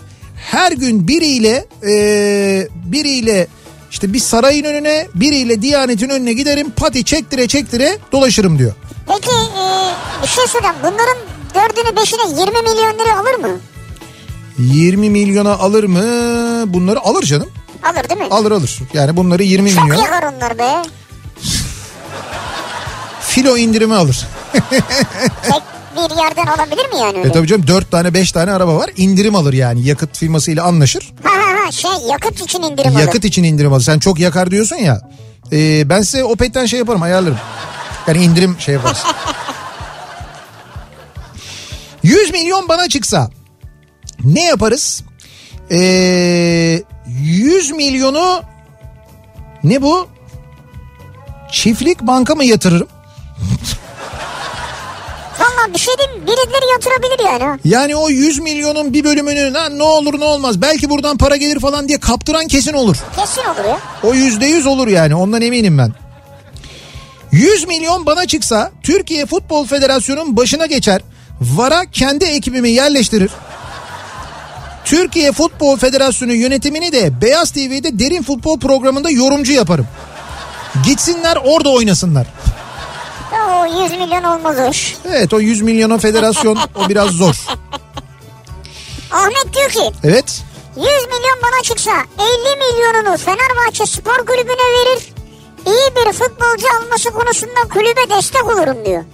Her gün biriyle eee, biriyle işte bir sarayın önüne biriyle Diyanet'in önüne giderim pati çektire çektire dolaşırım diyor. Peki e, bir şey soracağım. Bunların dördünü beşini 20 milyon lira alır mı? 20 milyona alır mı? Bunları alır canım. Alır değil mi? Alır alır. Yani bunları 20 Çok milyon yakar onlar be. filo indirimi alır. Tek bir yerden alabilir mi yani öyle? E tabii canım 4 tane 5 tane araba var. indirim alır yani. Yakıt firmasıyla anlaşır. Ha ha ha şey yakıt için indirim alır. Yakıt için indirim alır. Sen çok yakar diyorsun ya. E, ben size Opet'ten şey yaparım ayarlarım. Yani indirim şey yaparız. 100 milyon bana çıksa ne yaparız? E, 100 milyonu Ne bu? Çiftlik banka mı yatırırım? Valla bir şey diyeyim birileri yatırabilir yani. Yani o 100 milyonun bir bölümünü lan ne olur ne olmaz belki buradan para gelir falan diye kaptıran kesin olur. Kesin olur ya. O yüzde yüz olur yani ondan eminim ben. 100 milyon bana çıksa Türkiye Futbol Federasyonu'nun başına geçer. VAR'a kendi ekibimi yerleştirir. Türkiye Futbol Federasyonu yönetimini de Beyaz TV'de derin futbol programında yorumcu yaparım. Gitsinler orada oynasınlar. O 100 milyon olmaz o iş. Evet o 100 milyona federasyon o biraz zor. Ahmet diyor ki Evet 100 milyon bana çıksa 50 milyonunu Fenerbahçe Spor Kulübü'ne verir. İyi bir futbolcu alması konusunda kulübe destek olurum diyor.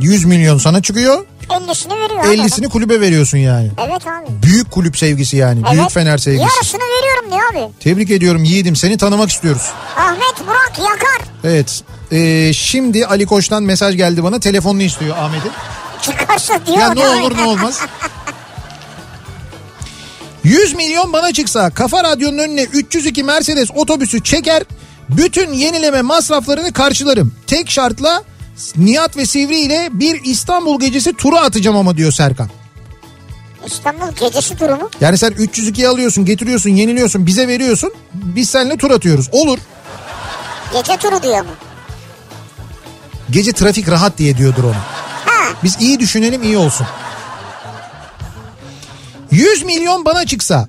100 milyon sana çıkıyor 50'sini veriyor. abi 50'sini kulübe veriyorsun yani. Evet abi. Büyük kulüp sevgisi yani. Evet. Büyük Fener sevgisi. Yarısını veriyorum diyor abi. Tebrik ediyorum yiğidim seni tanımak istiyoruz. Ahmet Burak yakar. Evet. Ee, şimdi Ali Koç'tan mesaj geldi bana. Telefonunu istiyor Ahmet'in. Çıkarsa diyor. Ya ne olur ne olmaz. 100 milyon bana çıksa Kafa Radyo'nun önüne 302 Mercedes otobüsü çeker. Bütün yenileme masraflarını karşılarım. Tek şartla Nihat ve Sivri ile bir İstanbul gecesi turu atacağım ama diyor Serkan. İstanbul gecesi durumu. Yani sen 302'yi alıyorsun getiriyorsun yeniliyorsun bize veriyorsun. Biz seninle tur atıyoruz. Olur. Gece turu diyor mu? Gece trafik rahat diye diyordur onu. Ha. Biz iyi düşünelim iyi olsun. 100 milyon bana çıksa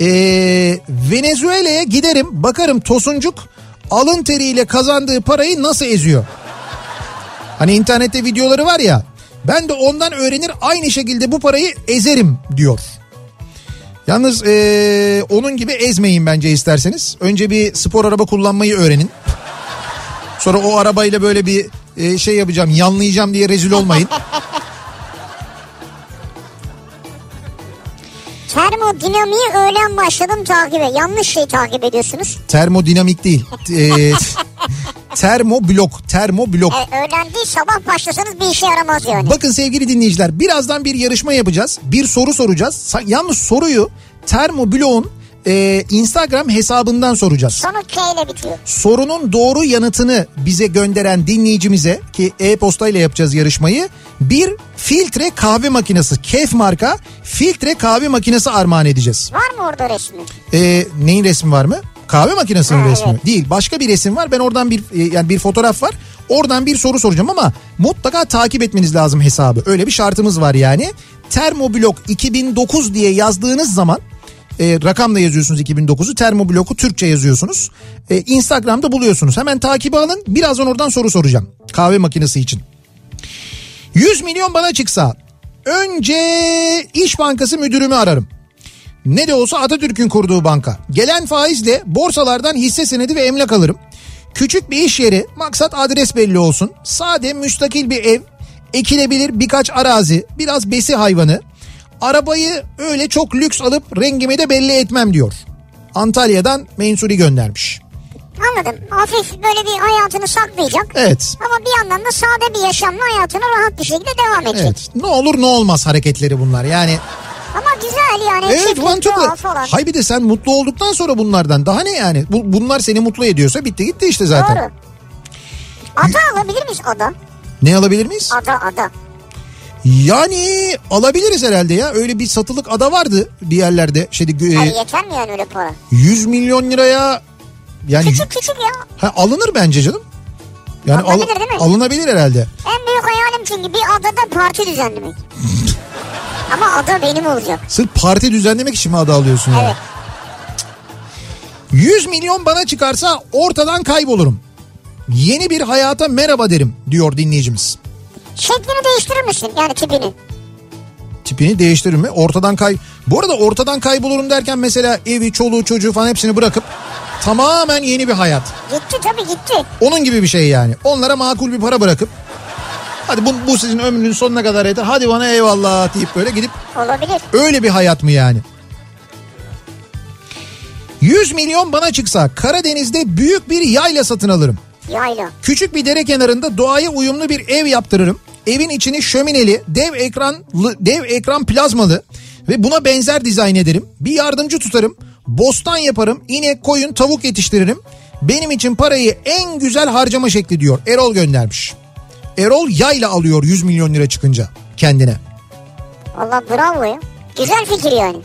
ee, Venezuela'ya giderim bakarım Tosuncuk alın teriyle kazandığı parayı nasıl eziyor. Hani internette videoları var ya ben de ondan öğrenir aynı şekilde bu parayı ezerim diyor. Yalnız ee, onun gibi ezmeyin bence isterseniz. Önce bir spor araba kullanmayı öğrenin. Sonra o arabayla böyle bir e, şey yapacağım yanlayacağım diye rezil olmayın. Termodinamiği öğlen başladım takibe. Yanlış şey takip ediyorsunuz. Termodinamik değil. E, termoblok, termoblok. E, öğlen değil sabah başlasanız bir işe yaramaz yani. Bakın sevgili dinleyiciler birazdan bir yarışma yapacağız. Bir soru soracağız. Yalnız soruyu termoblok'un e, Instagram hesabından soracağız. Sonu K ile bitiyor. Sorunun doğru yanıtını bize gönderen dinleyicimize ki e-posta ile yapacağız yarışmayı bir filtre kahve makinesi Kef marka filtre kahve makinesi armağan edeceğiz. Var mı orada resmi? Ee, neyin resmi var mı? Kahve makinesinin Ha, resmi. evet. Değil. Başka bir resim var. Ben oradan bir e, yani bir fotoğraf var. Oradan bir soru soracağım ama mutlaka takip etmeniz lazım hesabı. Öyle bir şartımız var yani. Termoblok 2009 diye yazdığınız zaman e, rakamla yazıyorsunuz 2009'u. Termobloku Türkçe yazıyorsunuz. E, Instagram'da buluyorsunuz. Hemen takibi alın. Birazdan oradan soru soracağım. Kahve makinesi için. 100 milyon bana çıksa önce İş Bankası müdürümü ararım. Ne de olsa Atatürk'ün kurduğu banka. Gelen faizle borsalardan hisse senedi ve emlak alırım. Küçük bir iş yeri, maksat adres belli olsun. Sade müstakil bir ev, ekilebilir birkaç arazi, biraz besi hayvanı. Arabayı öyle çok lüks alıp rengimi de belli etmem diyor. Antalya'dan Mensuri göndermiş. Anladım. Hafif böyle bir hayatını saklayacak. Evet. Ama bir yandan da sade bir yaşamla hayatına rahat bir şekilde devam edecek. Evet. Ne olur ne olmaz hareketleri bunlar. Yani Ama güzel yani. Evet çiftlik, mantıklı. falan. Hay bir de sen mutlu olduktan sonra bunlardan daha ne yani? Bu, bunlar seni mutlu ediyorsa bitti gitti işte zaten. Doğru. Ada alabilir miyiz ada? Ne alabilir miyiz? Ada ada. Yani alabiliriz herhalde ya. Öyle bir satılık ada vardı bir yerlerde. Şeyde, Yani yeter mi yani öyle para? 100 milyon liraya yani Küçük küçük ya. ha, alınır bence canım. Yani al- Alınabilir değil mi? alınabilir herhalde. En büyük hayalim çünkü bir adada parti düzenlemek. Ama ada benim olacak. Sırf parti düzenlemek için mi ada alıyorsun ya? Evet. 100 milyon bana çıkarsa ortadan kaybolurum. Yeni bir hayata merhaba derim diyor dinleyicimiz. Şeklini değiştirir misin? Yani tipini. tipini değiştirir mi? Ortadan kay... Bu arada ortadan kaybolurum derken mesela evi, çoluğu, çocuğu falan hepsini bırakıp tamamen yeni bir hayat. Gitti tabii gitti. Onun gibi bir şey yani. Onlara makul bir para bırakıp hadi bu, bu sizin ömrünün sonuna kadar yeter. Hadi bana eyvallah deyip böyle gidip Olabilir. öyle bir hayat mı yani? 100 milyon bana çıksa Karadeniz'de büyük bir yayla satın alırım. Yayla. Küçük bir dere kenarında doğaya uyumlu bir ev yaptırırım. Evin içini şömineli, dev ekranlı, dev ekran plazmalı ve buna benzer dizayn ederim. Bir yardımcı tutarım. Bostan yaparım, inek, koyun, tavuk yetiştiririm. Benim için parayı en güzel harcama şekli diyor. Erol göndermiş. Erol yayla alıyor 100 milyon lira çıkınca kendine. Allah bravo ya. Güzel fikir yani.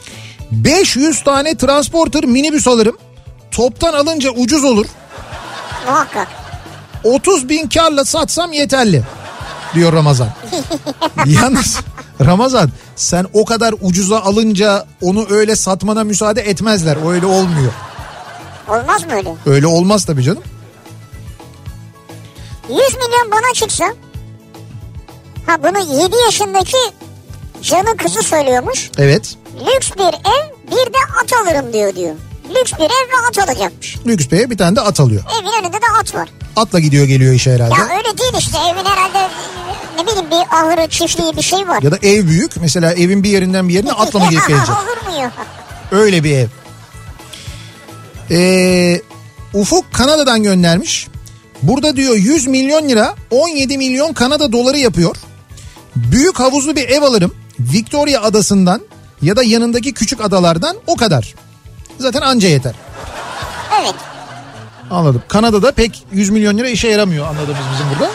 500 tane transporter minibüs alırım. Toptan alınca ucuz olur. Muhakkak. 30 bin karla satsam yeterli diyor Ramazan. Yalnız Ramazan sen o kadar ucuza alınca onu öyle satmana müsaade etmezler. O öyle olmuyor. Olmaz mı öyle? Öyle olmaz tabii canım. 100 milyon bana çıksa ha bunu 7 yaşındaki canı kızı söylüyormuş. Evet. Lüks bir ev bir de at alırım diyor diyor. Lüks bir ev ve at alacakmış. Lüks Bey'e bir tane de at alıyor. Evin önünde de at var. Atla gidiyor geliyor işe herhalde. Ya öyle değil işte evin herhalde ne bileyim bir ahırı çiftliği bir şey var. Ya da ev büyük. Mesela evin bir yerinden bir yerine atla mı gelip gelecek? Olur mu ya? Öyle bir ev. Ee, Ufuk Kanada'dan göndermiş. Burada diyor 100 milyon lira 17 milyon Kanada doları yapıyor. Büyük havuzlu bir ev alırım. Victoria adasından ya da yanındaki küçük adalardan o kadar. Zaten anca yeter. Evet. Anladım. Kanada'da pek 100 milyon lira işe yaramıyor anladığımız bizim burada.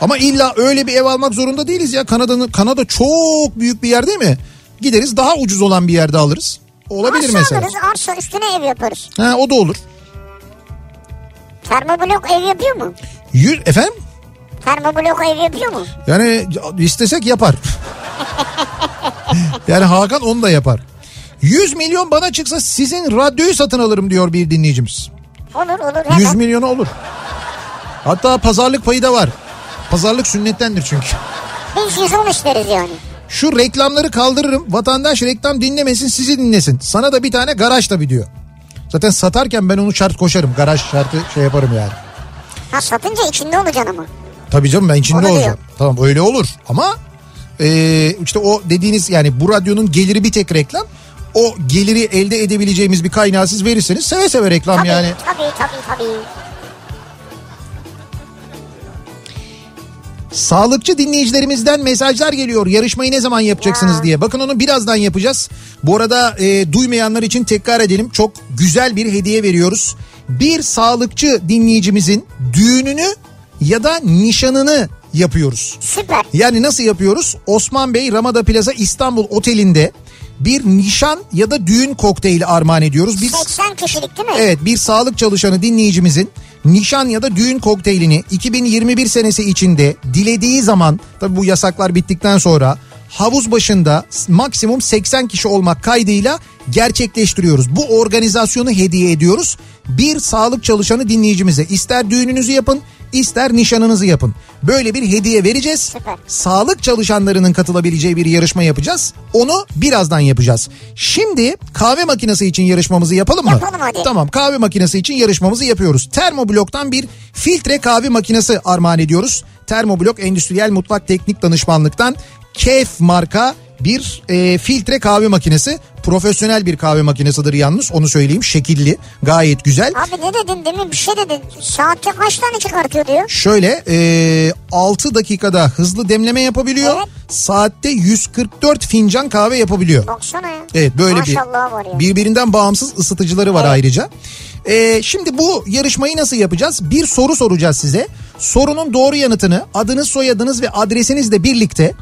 Ama illa öyle bir ev almak zorunda değiliz ya. Kanada'nın Kanada çok büyük bir yer değil mi? Gideriz daha ucuz olan bir yerde alırız. Olabilir arsa mesela. alırız arsa üstüne ev yaparız. Ha o da olur. Termoblok ev yapıyor mu? Yüz, efendim? Termoblok ev yapıyor mu? Yani istesek yapar. yani Hakan onu da yapar. 100 milyon bana çıksa sizin radyoyu satın alırım diyor bir dinleyicimiz. Olur olur hemen. 100 milyona olur. Hatta pazarlık payı da var. Pazarlık sünnettendir çünkü. Biz 110 isteriz yani. Şu reklamları kaldırırım. Vatandaş reklam dinlemesin sizi dinlesin. Sana da bir tane garaj tabii diyor. Zaten satarken ben onu şart koşarım. Garaj şartı şey yaparım yani. Ha satınca içinde olacaksın ama. Tabii canım ben içinde Onu diyor. olacağım. Tamam öyle olur ama e, işte o dediğiniz yani bu radyonun geliri bir tek reklam. O geliri elde edebileceğimiz bir kaynağı siz verirseniz seve seve reklam Tabii yani. tabii tabii tabii. Sağlıkçı dinleyicilerimizden mesajlar geliyor. Yarışmayı ne zaman yapacaksınız Ya. diye. Bakın onu birazdan yapacağız. Bu arada e, duymayanlar için tekrar edelim. Çok güzel bir hediye veriyoruz. Bir sağlıkçı dinleyicimizin düğününü ya da nişanını yapıyoruz. Süper. Yani nasıl yapıyoruz? Osman Bey Ramada Plaza İstanbul Oteli'nde bir nişan ya da düğün kokteyli armağan ediyoruz. Biz 80 kişilik değil mi? Evet bir sağlık çalışanı dinleyicimizin nişan ya da düğün kokteylini 2021 senesi içinde dilediği zaman tabi bu yasaklar bittikten sonra havuz başında maksimum 80 kişi olmak kaydıyla gerçekleştiriyoruz. Bu organizasyonu hediye ediyoruz. Bir sağlık çalışanı dinleyicimize ister düğününüzü yapın ister nişanınızı yapın. Böyle bir hediye vereceğiz. Süper. Sağlık çalışanlarının katılabileceği bir yarışma yapacağız. Onu birazdan yapacağız. Şimdi kahve makinesi için yarışmamızı yapalım mı? Yapalım hadi. Tamam kahve makinesi için yarışmamızı yapıyoruz. Termoblok'tan bir filtre kahve makinesi armağan ediyoruz. Termoblok Endüstriyel Mutfak Teknik Danışmanlık'tan Kef marka bir e, filtre kahve makinesi. Profesyonel bir kahve makinesidir yalnız onu söyleyeyim. Şekilli gayet güzel. Abi ne dedin demin bir şey dedin. Saatte kaç tane çıkartıyor diyor. Şöyle e, 6 dakikada hızlı demleme yapabiliyor. Evet. Saatte 144 fincan kahve yapabiliyor. Baksana ya. Evet böyle bir Maşallah var ya. birbirinden bağımsız ısıtıcıları var Evet. ayrıca. Ee, şimdi bu yarışmayı nasıl yapacağız? Bir soru soracağız size. Sorunun doğru yanıtını adınız, soyadınız ve adresinizle birlikte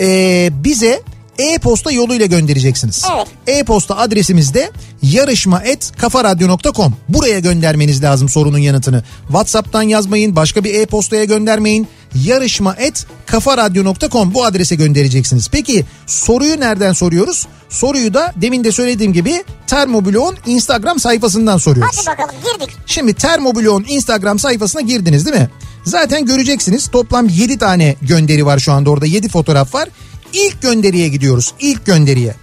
ee, bize e-posta yoluyla göndereceksiniz. Evet. E-posta adresimiz de yarışma@kafaradyo.com. Buraya göndermeniz lazım sorunun yanıtını. WhatsApp'tan yazmayın, başka bir e-postaya göndermeyin. yarışma@kafaradyo.com bu adrese göndereceksiniz. Peki soruyu nereden soruyoruz? Soruyu da demin de söylediğim gibi Termobloğun Instagram sayfasından soruyoruz. Hadi bakalım girdik. Şimdi Termobloğun Instagram sayfasına girdiniz değil mi? Zaten göreceksiniz toplam 7 tane gönderi var şu anda orada 7 fotoğraf var. İlk gönderiye gidiyoruz ilk gönderiye.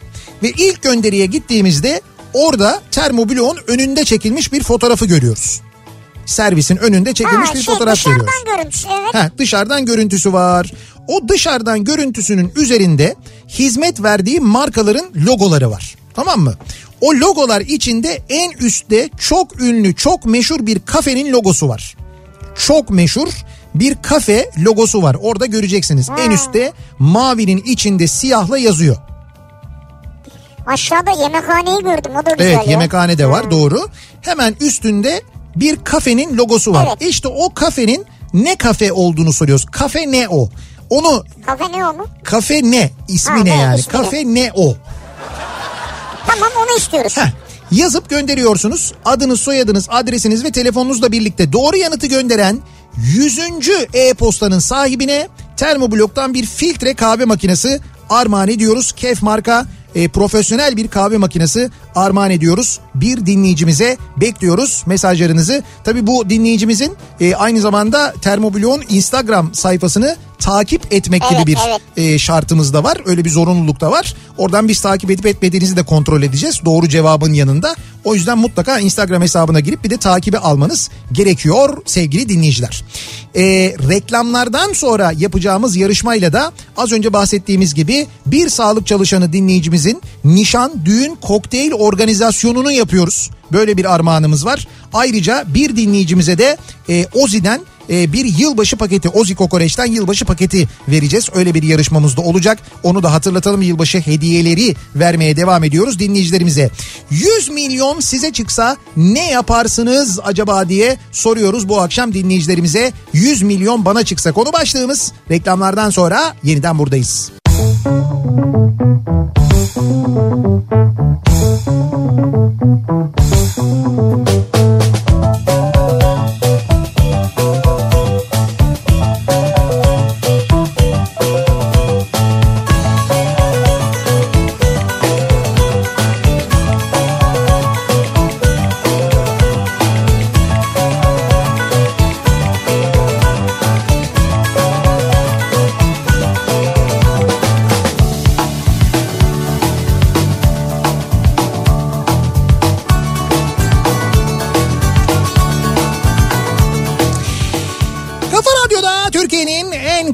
Ve ilk gönderiye gittiğimizde orada Termobloğun önünde çekilmiş bir fotoğrafı görüyoruz. Servisin önünde çekilmiş Ha, bir şey, fotoğraf dışarıdan görüyoruz. görüntüsü evet. Ha, dışarıdan görüntüsü var. O dışarıdan görüntüsünün üzerinde hizmet verdiği markaların logoları var. Tamam mı? O logolar içinde en üstte çok ünlü, çok meşhur bir kafenin logosu var. Çok meşhur bir kafe logosu var. Orada göreceksiniz. En üstte mavinin içinde siyahla yazıyor. Aşağıda yemekhaneyi gördüm o da güzel Evet ya. yemekhane de var Hmm. doğru. Hemen üstünde bir kafenin logosu var. Evet. İşte o kafenin ne kafe olduğunu soruyoruz. Kafe ne o? Onu Kafe ne o mu? kafe ne ismi Ha, ne ne, yani? ismi Kafe ne o? Tamam onu istiyoruz. Heh, yazıp gönderiyorsunuz. Adınız, soyadınız, adresiniz ve telefonunuzla birlikte doğru yanıtı gönderen 100. e-postanın sahibine Termoblok'tan bir filtre kahve makinesi armağan ediyoruz. Kef marka e, profesyonel bir kahve makinesi armağan ediyoruz. Bir dinleyicimize bekliyoruz mesajlarınızı. Tabii bu dinleyicimizin e, aynı zamanda Termoblok'un Instagram sayfasını takip etmek Evet, gibi bir evet. e, şartımız da var. Öyle bir zorunluluk da var. Oradan biz takip edip etmediğinizi de kontrol edeceğiz. Doğru cevabın yanında. O yüzden mutlaka Instagram hesabına girip bir de takibi almanız gerekiyor sevgili dinleyiciler. E, reklamlardan sonra yapacağımız yarışmayla da az önce bahsettiğimiz gibi bir sağlık çalışanı dinleyicimizin nişan, düğün, kokteyl organizasyonunu yapıyoruz. Böyle bir armağanımız var. Ayrıca bir dinleyicimize de e, Ozi'den e, bir yılbaşı paketi Ozi Kokoreç'ten yılbaşı paketi vereceğiz. Öyle bir yarışmamız da olacak. Onu da hatırlatalım yılbaşı hediyeleri vermeye devam ediyoruz dinleyicilerimize. 100 milyon size çıksa ne yaparsınız acaba diye soruyoruz bu akşam dinleyicilerimize. 100 milyon bana çıksa konu başlığımız reklamlardan sonra yeniden buradayız. Kafa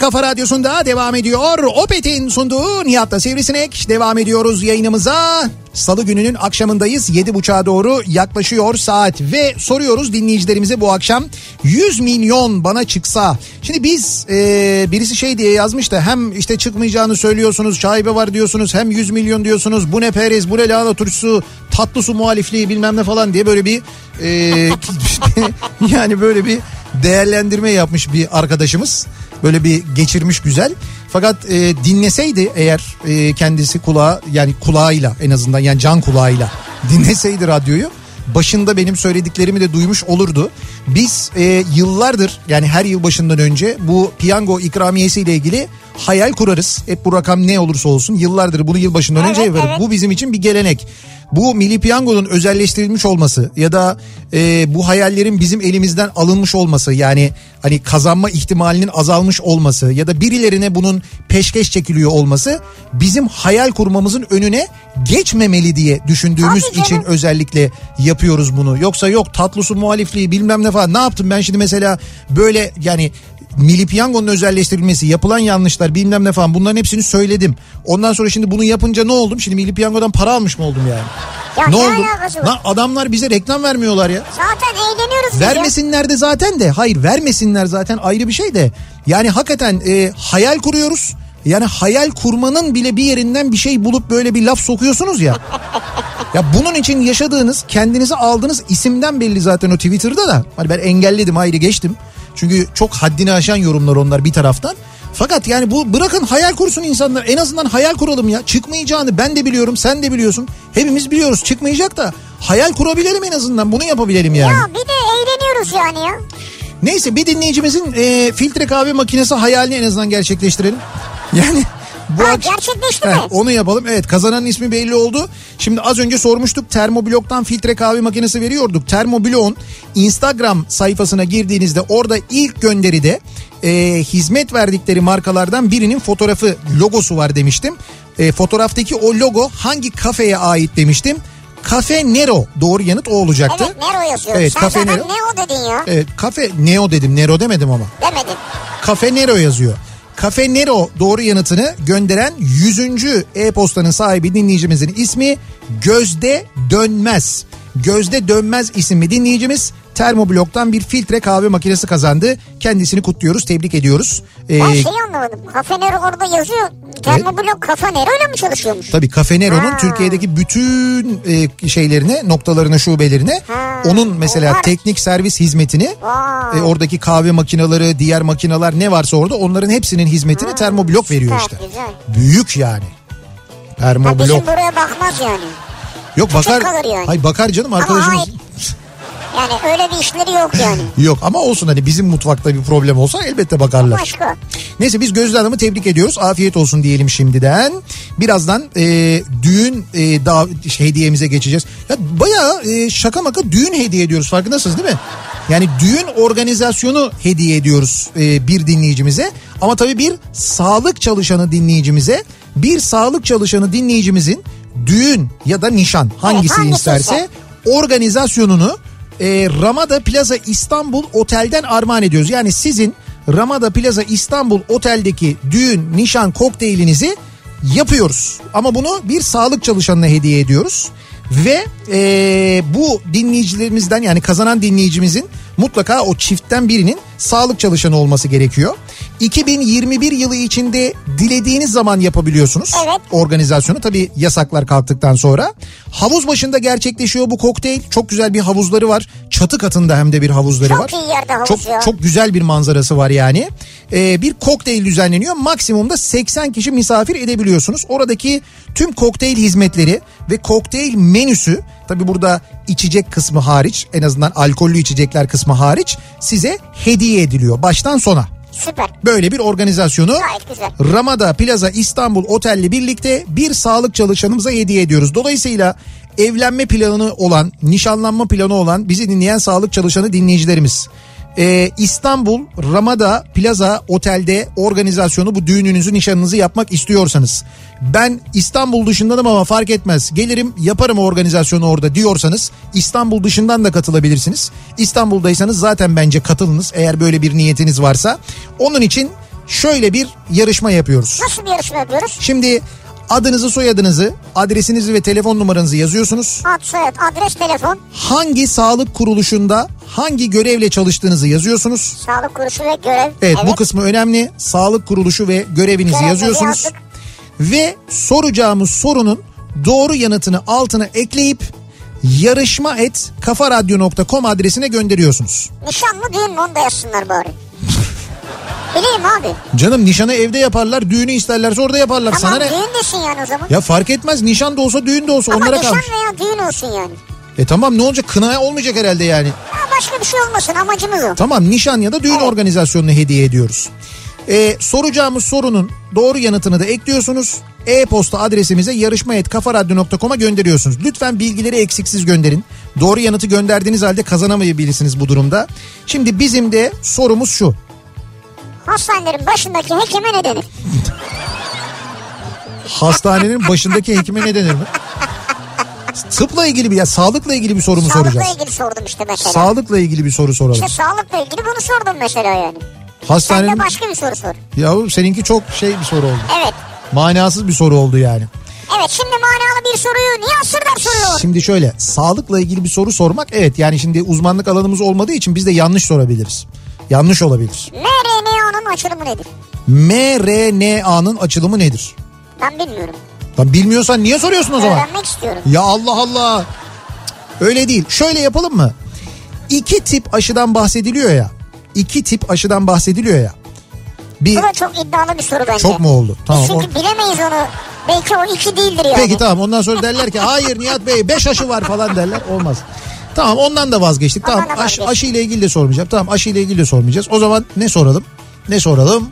kafa radyosunda devam ediyor. Opet'in sunduğu Nihat'la Sivrisinek. Devam ediyoruz yayınımıza. Salı gününün akşamındayız. 7.30'a doğru yaklaşıyor saat ve soruyoruz dinleyicilerimize bu akşam 100 milyon bana çıksa. Şimdi biz e, birisi şey diye yazmış da hem işte çıkmayacağını söylüyorsunuz şaibe var diyorsunuz hem 100 milyon diyorsunuz bu ne Perez bu ne lahana turşusu tatlı su muhalifliği bilmem ne falan diye böyle bir e, yani böyle bir değerlendirme yapmış bir arkadaşımız. Böyle bir geçirmiş güzel. Fakat e, dinleseydi eğer e, kendisi kulağı yani kulağıyla en azından yani can kulağıyla dinleseydi radyoyu başında benim söylediklerimi de duymuş olurdu. Biz e, yıllardır yani her yıl başından önce bu piyango ikramiyesiyle ilgili hayal kurarız. Hep bu rakam ne olursa olsun yıllardır bunu yılbaşından önce Evet, yaparız. evet. Bu bizim için bir gelenek. Bu Milli Piyango'nun özelleştirilmiş olması ya da e, bu hayallerin bizim elimizden alınmış olması yani hani kazanma ihtimalinin azalmış olması ya da birilerine bunun peşkeş çekiliyor olması bizim hayal kurmamızın önüne geçmemeli diye düşündüğümüz canım. için özellikle yapıyoruz bunu. Yoksa yok tatlı su muhalifliği bilmem ne falan ne yaptım ben şimdi mesela böyle yani Milli Piyango'nun özelleştirilmesi, yapılan yanlışlar bilmem ne falan bunların hepsini söyledim. Ondan sonra şimdi bunu yapınca ne oldum? Şimdi Milli Piyango'dan para almış mı oldum yani? Ya ne ne oldu? Lan adamlar bize reklam vermiyorlar ya. Zaten eğleniyoruz ya. Vermesinler de zaten de. Hayır vermesinler zaten ayrı bir şey de. Yani hakikaten e, hayal kuruyoruz. Yani hayal kurmanın bile bir yerinden bir şey bulup böyle bir laf sokuyorsunuz ya. Ya bunun için yaşadığınız, kendinize aldığınız isimden belli zaten o Twitter'da da. Hani ben engelledim ayrı geçtim. Çünkü çok haddini aşan yorumlar onlar bir taraftan. Fakat yani bu bırakın hayal kursun insanlar. En azından hayal kuralım ya. Çıkmayacağını ben de biliyorum, sen de biliyorsun. Hepimiz biliyoruz çıkmayacak da hayal kurabilelim en azından. Bunu yapabilelim yani. Ya bir de eğleniyoruz yani ya. Neyse bir dinleyicimizin e, filtre kahve makinesi hayalini en azından gerçekleştirelim. Yani bu Ha, gerçekleşti mi? Onu yapalım. Evet kazananın ismi belli oldu. Şimdi az önce sormuştuk Termoblok'tan filtre kahve makinesi veriyorduk. Termoblok'un Instagram sayfasına girdiğinizde orada ilk gönderide e, hizmet verdikleri markalardan birinin fotoğrafı logosu var demiştim. E, fotoğraftaki o logo hangi kafeye ait demiştim. Cafe Nero doğru yanıt o olacaktı. Evet Nero yazıyor. Evet, Sen Cafe zaten Nero. ne o dedin ya? Evet kafe Neo dedim Nero demedim ama. Demedim. Cafe Nero yazıyor. Cafe Nero doğru yanıtını gönderen 100. e-postanın sahibi dinleyicimizin ismi Gözde Dönmez. Gözde Dönmez isimli dinleyicimiz Termoblok'tan bir filtre kahve makinesi kazandı. Kendisini kutluyoruz, tebrik ediyoruz. Ee, Ben şeyi anlamadım. Kafe Nero orada yazıyor. Termoblok Kafe Nero ile mi çalışıyormuş? Tabii Cafe Nero'nun Ha. Türkiye'deki bütün e, şeylerine, noktalarına, şubelerine Ha, onun mesela onlar- teknik servis hizmetini Vay. e, oradaki kahve makineleri, diğer makineler ne varsa orada onların hepsinin hizmetini termoblok veriyor işte. güzel. Büyük yani. Ha, Termoblok. bizim buraya bakmaz yani. Yok bakar. yani. Hayır bakar canım arkadaşımız. hayır. Yani öyle bir işleri yok yani. Yok ama olsun hani bizim mutfakta bir problem olsa elbette bakarlar. Başka. Neyse biz Gözde Hanım'ı tebrik ediyoruz. Afiyet olsun diyelim şimdiden. Birazdan e, düğün e, daha hediyemize geçeceğiz. Ya bayağı e, şaka maka düğün hediye ediyoruz farkındasınız değil mi? Yani düğün organizasyonu hediye ediyoruz e, bir dinleyicimize. Ama tabii bir sağlık çalışanı dinleyicimize bir sağlık çalışanı dinleyicimizin düğün ya da nişan hangisi hangisi isterse organizasyonunu e, Ramada Plaza İstanbul Otel'den armağan ediyoruz. Yani sizin Ramada Plaza İstanbul Otel'deki düğün, nişan kokteylinizi yapıyoruz. Ama bunu bir sağlık çalışanına hediye ediyoruz. Ve e, bu dinleyicilerimizden yani kazanan dinleyicimizin mutlaka o çiftten birinin sağlık çalışanı olması gerekiyor. 2021 yılı içinde dilediğiniz zaman yapabiliyorsunuz Evet. organizasyonu. Tabii yasaklar kalktıktan sonra. Havuz başında gerçekleşiyor bu kokteyl. Çok güzel bir havuzları var. Çatı katında hem de bir havuzları Çok var. iyi yerde havuz çok, ya. Çok güzel bir manzarası var yani. Ee, bir kokteyl düzenleniyor. Maksimumda 80 kişi misafir edebiliyorsunuz. Oradaki tüm kokteyl hizmetleri ve kokteyl menüsü tabii burada içecek kısmı hariç en azından alkollü içecekler kısmı hariç size hediye ediliyor baştan sona. Süper. Böyle bir organizasyonu. Ramada Plaza İstanbul Otel'le birlikte bir sağlık çalışanımıza hediye ediyoruz. Dolayısıyla evlenme planı olan, nişanlanma planı olan bizi dinleyen sağlık çalışanı dinleyicilerimiz. Ee, İstanbul Ramada Plaza Otel'de organizasyonu bu düğününüzü nişanınızı yapmak istiyorsanız ben İstanbul dışındanım ama fark etmez gelirim yaparım organizasyonu orada diyorsanız İstanbul dışından da katılabilirsiniz. İstanbul'daysanız zaten bence katılınız eğer böyle bir niyetiniz varsa. Onun için şöyle bir yarışma yapıyoruz. Nasıl bir yarışma yapıyoruz? Şimdi adınızı soyadınızı adresinizi ve telefon numaranızı yazıyorsunuz. Ad, soyad, adres, telefon, Hangi sağlık kuruluşunda hangi görevle çalıştığınızı yazıyorsunuz. sağlık kuruluşu ve görev. Evet, bu kısmı önemli. Sağlık kuruluşu ve görevinizi Görevleri yazıyorsunuz. yazdık. Ve soracağımız sorunun doğru yanıtını altına ekleyip yarışma et kafaradyo.com adresine gönderiyorsunuz. Nişan mı düğün mü onu da yazsınlar bari. Bileyim abi. Canım nişanı evde yaparlar, düğünü isterlerse orada yaparlar. Tamam Sana ne? düğün desin yani o zaman. Ya fark etmez nişan da olsa düğün de olsa Ama onlara nişan kalmış. veya düğün olsun yani. E tamam ne olacak kına olmayacak herhalde yani. Ya başka bir şey olmasın amacımız o. Tamam nişan ya da düğün Evet. organizasyonunu hediye ediyoruz. Ee, soracağımız sorunun doğru yanıtını da ekliyorsunuz. E-posta adresimize yarışma.kafaradyo.com'a gönderiyorsunuz. Lütfen bilgileri eksiksiz gönderin. Doğru yanıtı gönderdiğiniz halde kazanamayabilirsiniz bu durumda. Şimdi bizim de sorumuz şu. Hastanelerin başındaki hekime ne denir? Hastanenin başındaki hekime ne denir mi? Tıpla ilgili bir ya sağlıkla ilgili bir soru mu Sağlıkla soracağız? ilgili sordum işte mesela. Sağlıkla ilgili bir soru soralım. İşte sağlıkla ilgili bunu sordum mesela yani. Sen Hastanenin de başka bir soru sor. Yahu seninki çok şey bir soru oldu. Evet. Manasız bir soru oldu yani. Evet şimdi manalı bir soruyu niye Sırdar soruyor? Şimdi şöyle sağlıkla ilgili bir soru sormak evet yani şimdi uzmanlık alanımız olmadığı için biz de yanlış sorabiliriz. Yanlış olabilir. mRNA'nın açılımı nedir? mRNA'nın açılımı nedir? Ben bilmiyorum. Lan bilmiyorsan niye soruyorsun o zaman? Öğrenmek istiyorum. Ya Allah Allah. Öyle değil. Şöyle yapalım mı? İki tip aşıdan bahsediliyor ya. İki tip aşıdan bahsediliyor ya. Bir Bu da çok iddialı bir soru bence. çok mu oldu? Biz Tamam. o- çünkü bilemeyiz onu. Belki o iki değildir yani. Peki tamam ondan sonra derler ki hayır Nihat Bey 5 aşı var falan derler. Olmaz. Tamam ondan da vazgeçtik. Ondan Tamam da aş, vazgeçtik. aşı ile ilgili de sormayacağım. Tamam aşı ile ilgili de sormayacağız. O zaman ne soralım? Ne soralım?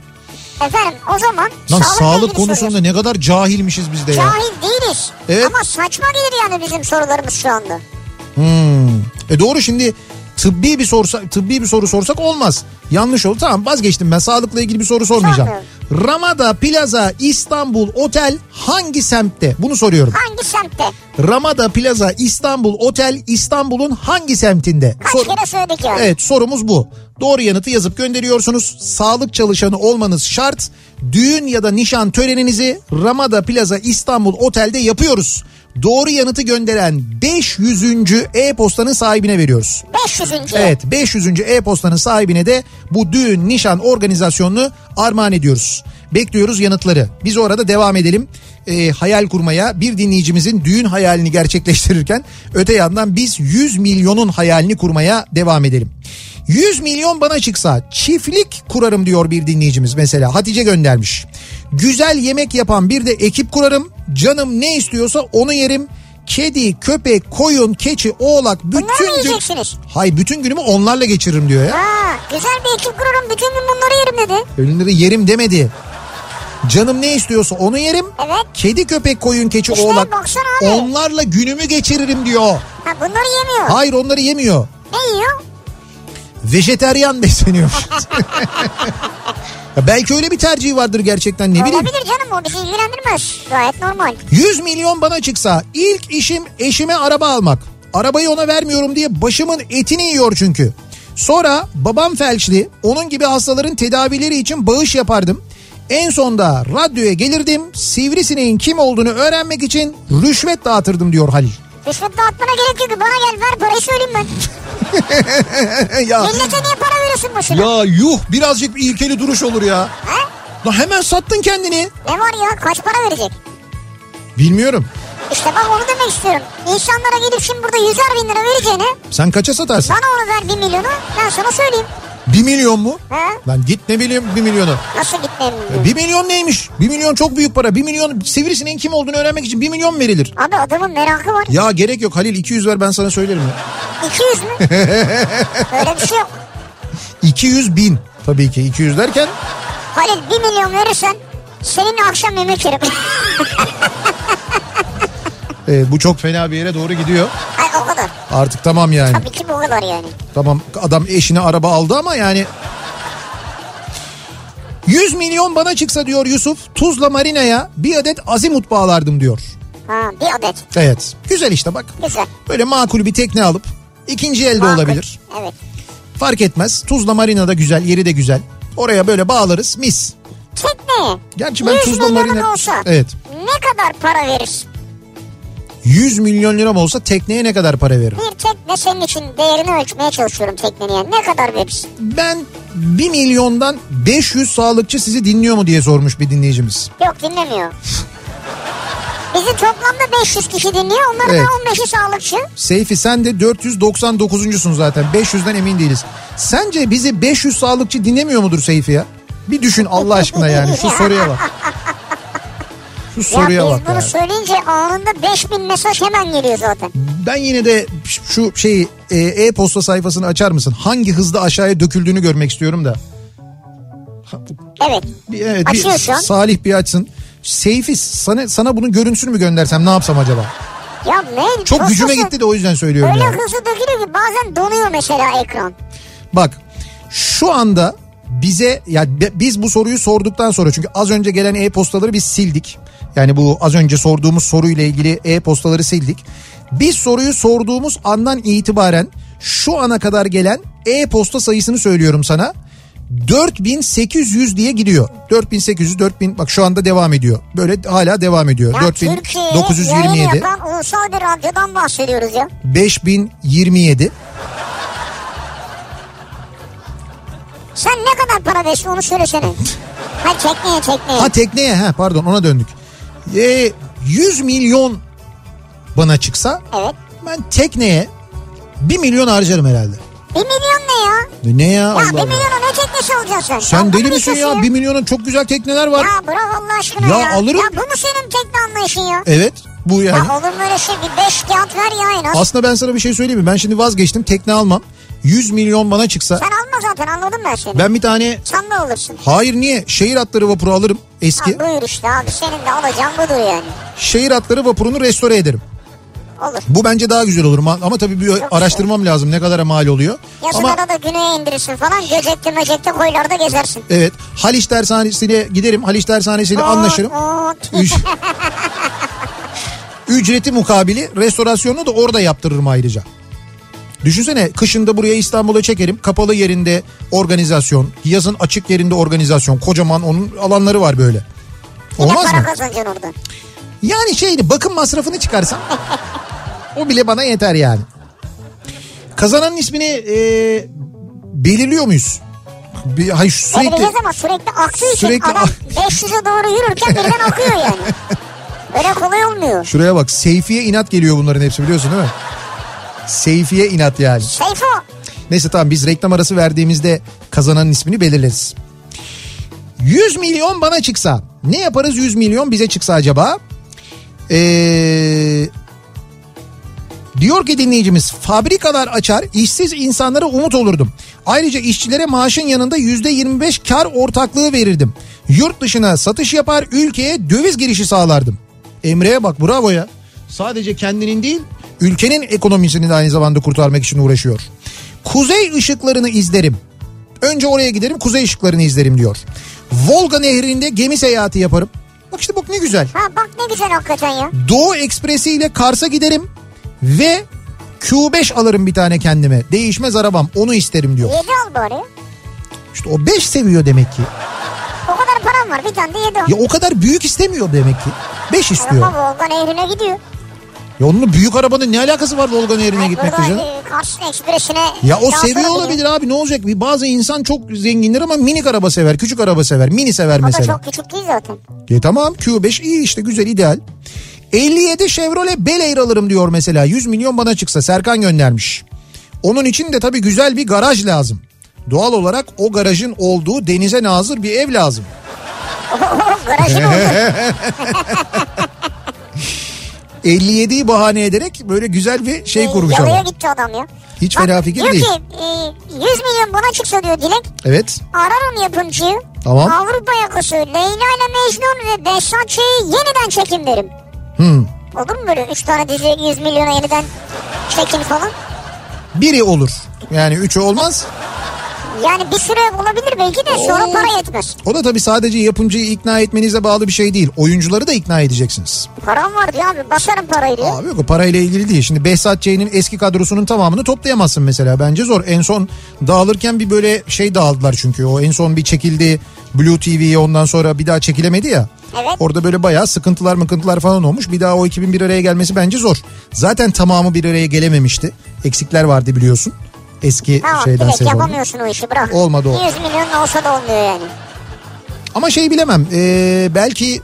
Efendim o zaman Lan sağlık ilgili konusunda ne kadar cahilmişiz biz de ya. Cahil değiliz. Evet. Ama saçma gelir yani bizim sorularımız şu anda. Hmm. E doğru şimdi tıbbi bir sorsa tıbbi bir soru sorsak olmaz. Yanlış oldu. Tamam vazgeçtim ben. Sağlıkla ilgili bir soru sormayacağım. Ramada Plaza İstanbul Otel hangi semtte? Bunu soruyorum. Hangi semtte? Ramada Plaza İstanbul Otel İstanbul'un hangi semtinde? Kaç Sor- kere söyledik yani. Evet sorumuz bu. Doğru yanıtı yazıp gönderiyorsunuz. Sağlık çalışanı olmanız şart. Düğün ya da nişan töreninizi Ramada Plaza İstanbul Otel'de yapıyoruz. Doğru yanıtı gönderen 500. e-postanın sahibine veriyoruz. 500. Evet 500. e-postanın sahibine de bu düğün nişan organizasyonunu armağan ediyoruz. Bekliyoruz yanıtları. Biz orada devam edelim e, hayal kurmaya. Bir dinleyicimizin düğün hayalini gerçekleştirirken öte yandan biz 100 milyonun hayalini kurmaya devam edelim. 100 milyon bana çıksa çiftlik kurarım diyor bir dinleyicimiz mesela. Hatice göndermiş. Güzel yemek yapan bir de ekip kurarım. Canım ne istiyorsa onu yerim. Kedi, köpek, koyun, keçi, oğlak bütün Bunları mı gün... Hay bütün günümü onlarla geçiririm diyor ya. Ha, güzel bir ekip kurarım bütün gün bunları yerim dedi. Ölümleri yerim demedi. Canım ne istiyorsa onu yerim. Evet. Kedi, köpek, koyun, keçi, İşte oğlak. Onlarla günümü geçiririm diyor. Ha, bunları yemiyor. Hayır onları yemiyor. Ne yiyor? Vejeteryan besleniyor. Ya belki öyle bir tercihi vardır gerçekten ne bileyim. Olabilir canım o bizi ilgilendirmez. Gayet normal. 100 milyon bana çıksa ilk işim eşime araba almak. Arabayı ona vermiyorum diye başımın etini yiyor çünkü. Sonra babam felçli onun gibi hastaların tedavileri için bağış yapardım. En sonda radyoya gelirdim sivrisineğin kim olduğunu öğrenmek için rüşvet dağıtırdım diyor Halil. Rüşvet dağıtmana gerek yok bana gel ver parayı söyleyeyim ben. ya, Millete niye para veriyorsun boşuna? ya yuh birazcık bir ilkeli duruş olur ya. Ha? Lan hemen sattın kendini. Ne var ya kaç para verecek? Bilmiyorum. İşte bak onu demek istiyorum. İnsanlara gelip şimdi burada yüzer bin lira vereceğine Sen kaça satarsın? bana onu ver bir milyonu ben sana söyleyeyim. Bir milyon mu? Ha? Lan git ne bileyim bir milyonu. Nasıl gitmeyeyim? diyor. Bir milyon neymiş? Bir milyon çok büyük para. Bir milyon sivrisineğin kim olduğunu öğrenmek için bir milyon verilir. Abi adamın merakı var. Ya gerek yok Halil 200 ver ben sana söylerim ya. 200 mü? Öyle bir şey yok. 200 bin tabii ki 200 derken Halil 1 milyon verirsen seninle akşam yemek yerim. e, bu çok fena bir yere doğru gidiyor. Ay o kadar. Artık tamam yani. Tabii ki kadar yani. Tamam adam eşine araba aldı ama yani 100 milyon bana çıksa diyor Yusuf Tuzla Marina'ya bir adet azimut bağlardım diyor. Ha bir adet. Evet güzel işte bak Güzel. böyle makul bir tekne alıp ikinci elde Makul. olabilir. Evet. Fark etmez Tuzla Marina'da güzel yeri de güzel. Oraya böyle bağlarız mis. Tekneye. Gerçi ben 100 Tuzla Marina- olsa Evet. ne kadar para verirsin? 100 milyon liram olsa tekneye ne kadar para veririm? Tekne senin için değerini ölçmeye çalışıyorum teknenin yani. Ne kadar verirsin? Ben 1 milyondan 500 sağlıkçı sizi dinliyor mu diye sormuş bir dinleyicimiz. Yok dinlemiyor. Bizi toplamda 500 kişi dinliyor. Onların Evet. da 15'i sağlıkçı. Seyfi sen de 499'uncusun zaten 500'den emin değiliz. Sence bizi 500 sağlıkçı dinlemiyor mudur Seyfi ya? Bir düşün Allah aşkına yani şu soruya bak. Şu soruya ya biz bak bunu ya. söyleyince anında 5000 mesaj hemen geliyor zaten. Ben yine de şu şeyi e, e-posta sayfasını açar mısın? Hangi hızda aşağıya döküldüğünü görmek istiyorum da. Evet. Bir, evet, Açıyor bir şu an. Salih bir açsın. Seyfi sana, sana bunun görüntüsünü mü göndersem ne yapsam acaba? Ya ne? Çok gücüme postası gitti de o yüzden söylüyorum. Öyle yani. hızlı dökülüyor ki bazen donuyor mesela ekran. Bak şu anda bize ya biz bu soruyu sorduktan sonra çünkü az önce gelen e-postaları biz sildik. Yani bu az önce sorduğumuz soruyla ilgili e-postaları sildik. Biz soruyu sorduğumuz andan itibaren şu ana kadar gelen e-posta sayısını söylüyorum sana. 4800 diye gidiyor. 4800 4000 bak şu anda devam ediyor. Böyle hala devam ediyor. Ya Türkiye'ye yayın 4927 yapan ulusal bir radyodan bahsediyoruz ya. 5027 Sen ne kadar para verirsin onu söylesene. ha tekneye tekneye. Ha tekneye ha pardon ona döndük. Ee, 100 milyon bana çıksa Evet. ben tekneye 1 milyon harcarım herhalde. 1 milyon ne ya? Ne ya Ya Allah 1 Allah. milyona ne teknesi alacaksın sen? Deli misin geçiyorsun ya? 1 milyonun çok güzel tekneler var. Ya bırak Allah aşkına Ya ya. alırım. Ya bu mu senin tekne anlayışın ya? Evet bu yani. Ya olur mu öyle şey? Bir 5 kağıt ver ya en az. Aslında ben sana bir şey söyleyeyim mi? Ben şimdi vazgeçtim tekne almam. 100 milyon bana çıksa Sen zaten anladım ben seni. ben bir tane Sen de alırsın. hayır niye şehir atları vapuru alırım eski. Ha, buyur işte abi senin de alacağın budur yani. Şehir atları vapurunu restore ederim. Olur. Bu bence daha güzel olur ama, tabii bir araştırmam lazım ne kadara mal oluyor. Yazın Ama arada güneye indirirsin falan. Göcekte mecekte koylarda gezersin. Evet. Haliç Tersanesi'ne giderim. Haliç Tersanesi'yle anlaşırım. Üc- Ücreti mukabili restorasyonunu da orada yaptırırım ayrıca. Düşünsene kışında buraya İstanbul'a çekerim. Kapalı yerinde organizasyon. Yazın açık yerinde organizasyon. Kocaman onun alanları var böyle. Olmaz para mı? kazanacaksın orada. Yani şeydi bakım masrafını çıkarsan o bile bana yeter yani. Kazananın ismini e, belirliyor muyuz? Bir, hayır, sürekli Belirleyeceğiz ama sürekli aktığı için Sürekli adam ak- 500'e doğru yürürken birden akıyor yani. Öyle kolay olmuyor. şuraya bak Seyfi'ye inat geliyor bunların hepsi biliyorsun değil mi? Seyfi'ye inat yani. Seyfo. Neyse tamam biz reklam arası verdiğimizde kazananın ismini belirleriz. 100 milyon bana çıksa ne yaparız 100 milyon bize çıksa acaba? Ee, diyor ki dinleyicimiz fabrikalar açar işsiz insanlara umut olurdum. Ayrıca işçilere maaşın yanında %25 kar ortaklığı verirdim. Yurt dışına satış yapar ülkeye döviz girişi sağlardım. Emre'ye bak bravo ya. Sadece kendinin değil ülkenin ekonomisini de aynı zamanda kurtarmak için uğraşıyor. Kuzey ışıklarını izlerim. Önce oraya giderim kuzey ışıklarını izlerim diyor. Volga nehrinde gemi seyahati yaparım. Bak işte bak ne güzel. Ha bak ne güzel hakikaten ya. Doğu Ekspresi ile Kars'a giderim ve Q5 alırım bir tane kendime. Değişmez arabam onu isterim diyor. 7 al bari. İşte o 5 seviyor demek ki. O kadar param var bir tane de 7 al. Ya o kadar büyük istemiyor demek ki. 5 istiyor. Ama Volga Nehri'ne gidiyor. Ya onun büyük arabanın ne alakası var Volga Nehri'ne Burada canım? e, Kars Ekspresi'ne... Ya o seviyor olabilir abi ne olacak? Bir Bazı insan çok zengindir ama minik araba sever, küçük araba sever, mini sever O da mesela. çok küçük değil zaten. E tamam Q5 iyi işte güzel ideal. 57 Chevrolet Bel Air alırım diyor mesela. 100 milyon bana çıksa Serkan göndermiş. Onun için de tabii güzel bir garaj lazım. Doğal olarak o garajın olduğu denize nazır bir ev lazım. Garajın oldu. 57'yi bahane ederek böyle güzel bir şey kurmuş ama. gitti adam ya. Hiç Bak, fena fikir diyor değil. ki e, 100 milyon bana çıksa diyor Dilek. Evet. Ararım yapımcıyı. Tamam. Avrupa yakası Leyla ile Mecnun ve Behzat Ç'yi yeniden çekim derim. Hmm. Olur mu böyle 3 tane dizi 100 milyona yeniden çekim falan? Biri olur. Yani üçü olmaz. Yani bir süre olabilir belki de sonra para yetmez. O da tabii sadece yapımcıyı ikna etmenize bağlı bir şey değil. Oyuncuları da ikna edeceksiniz. Param var diyor abi basarım parayı diyor. Abi yok o parayla ilgili değil. Şimdi Behzat Ç'nin eski kadrosunun tamamını toplayamazsın mesela. Bence zor. En son dağılırken bir böyle şey dağıldılar çünkü. O en son bir çekildi Blue TV'ye ondan sonra bir daha çekilemedi ya. Evet. Orada böyle bayağı sıkıntılar mıkıntılar falan olmuş. Bir daha o ekibin bir araya gelmesi bence zor. Zaten tamamı bir araya gelememişti. Eksikler vardı biliyorsun. Eski Tamam şeyden Dilek sezonda. yapamıyorsun o işi bırak. Olmadı o. 100 milyon olsa da olmuyor yani. Ama şey bilemem. ee, belki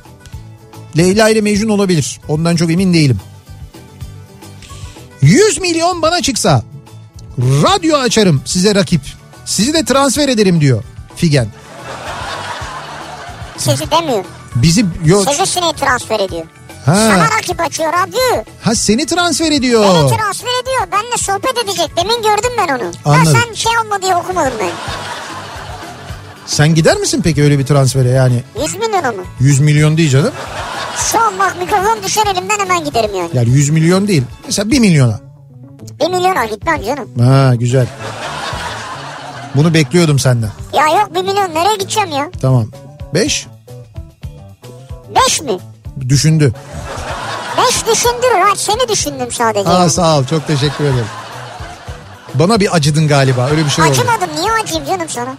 Leyla ile Mecnun olabilir. Ondan çok emin değilim. 100 milyon bana çıksa radyo açarım size rakip. Sizi de transfer ederim diyor Figen. Sizi demiyor. Bizi yok. Sizi sineği transfer ediyor. Ha, Sana rakip açıyor radyo. ha seni transfer ediyor. Beni transfer ediyor. Benle sohbet edecek. Demin gördüm ben onu. Anladım. Ya sen şey olma diye okumadım ben. Sen gider misin peki öyle bir transfere yani 100 milyonu mu? 100 milyon değil canım. Şu an bak mikrofon düşer elimden hemen giderim yani. Yani 100 milyon değil. Mesela 1 milyona. 1 milyona gitmem canım. Ha güzel. Bunu bekliyordum senden. Ya yok 1 milyon nereye gideceğim ya? Tamam. 5 5 mi? Düşündü. 5 düşündürür ha seni düşündüm sadece. Aa sağ ol çok teşekkür ederim. Bana bir acıdın galiba öyle bir şey oldu. Acımadım niye acıyım canım sana?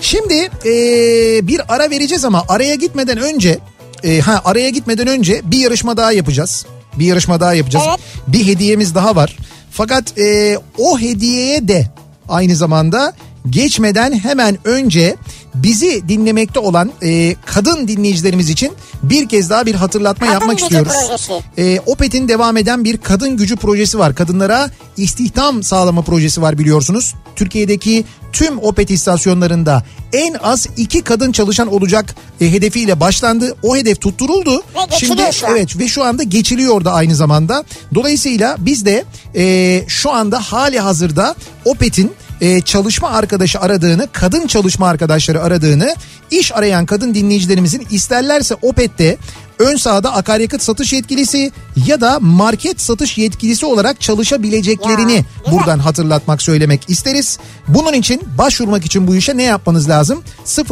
Şimdi eee, bir ara vereceğiz ama araya gitmeden önce eee, ha araya gitmeden önce bir yarışma daha yapacağız. Bir yarışma daha yapacağız. Evet. Bir hediyemiz daha var. Fakat eee, o hediyeye de aynı zamanda geçmeden hemen önce bizi dinlemekte olan eee, kadın dinleyicilerimiz için bir kez daha bir hatırlatma Kadın yapmak istiyoruz. Projesi. E, Opet'in devam eden bir kadın gücü projesi var. Kadınlara istihdam sağlama projesi var biliyorsunuz. Türkiye'deki tüm Opet istasyonlarında en az iki kadın çalışan olacak e, hedefiyle başlandı. O hedef tutturuldu. Ve Şimdi şu an. evet ve şu anda geçiliyor da aynı zamanda. Dolayısıyla biz de e, şu anda hali hazırda Opet'in e, çalışma arkadaşı aradığını, kadın çalışma arkadaşları aradığını, iş arayan kadın dinleyicilerimizin isterlerse Opet'te ön sahada akaryakıt satış yetkilisi ya da market satış yetkilisi olarak çalışabileceklerini Ya, buradan hatırlatmak söylemek isteriz. Bunun için başvurmak için bu işe ne yapmanız lazım?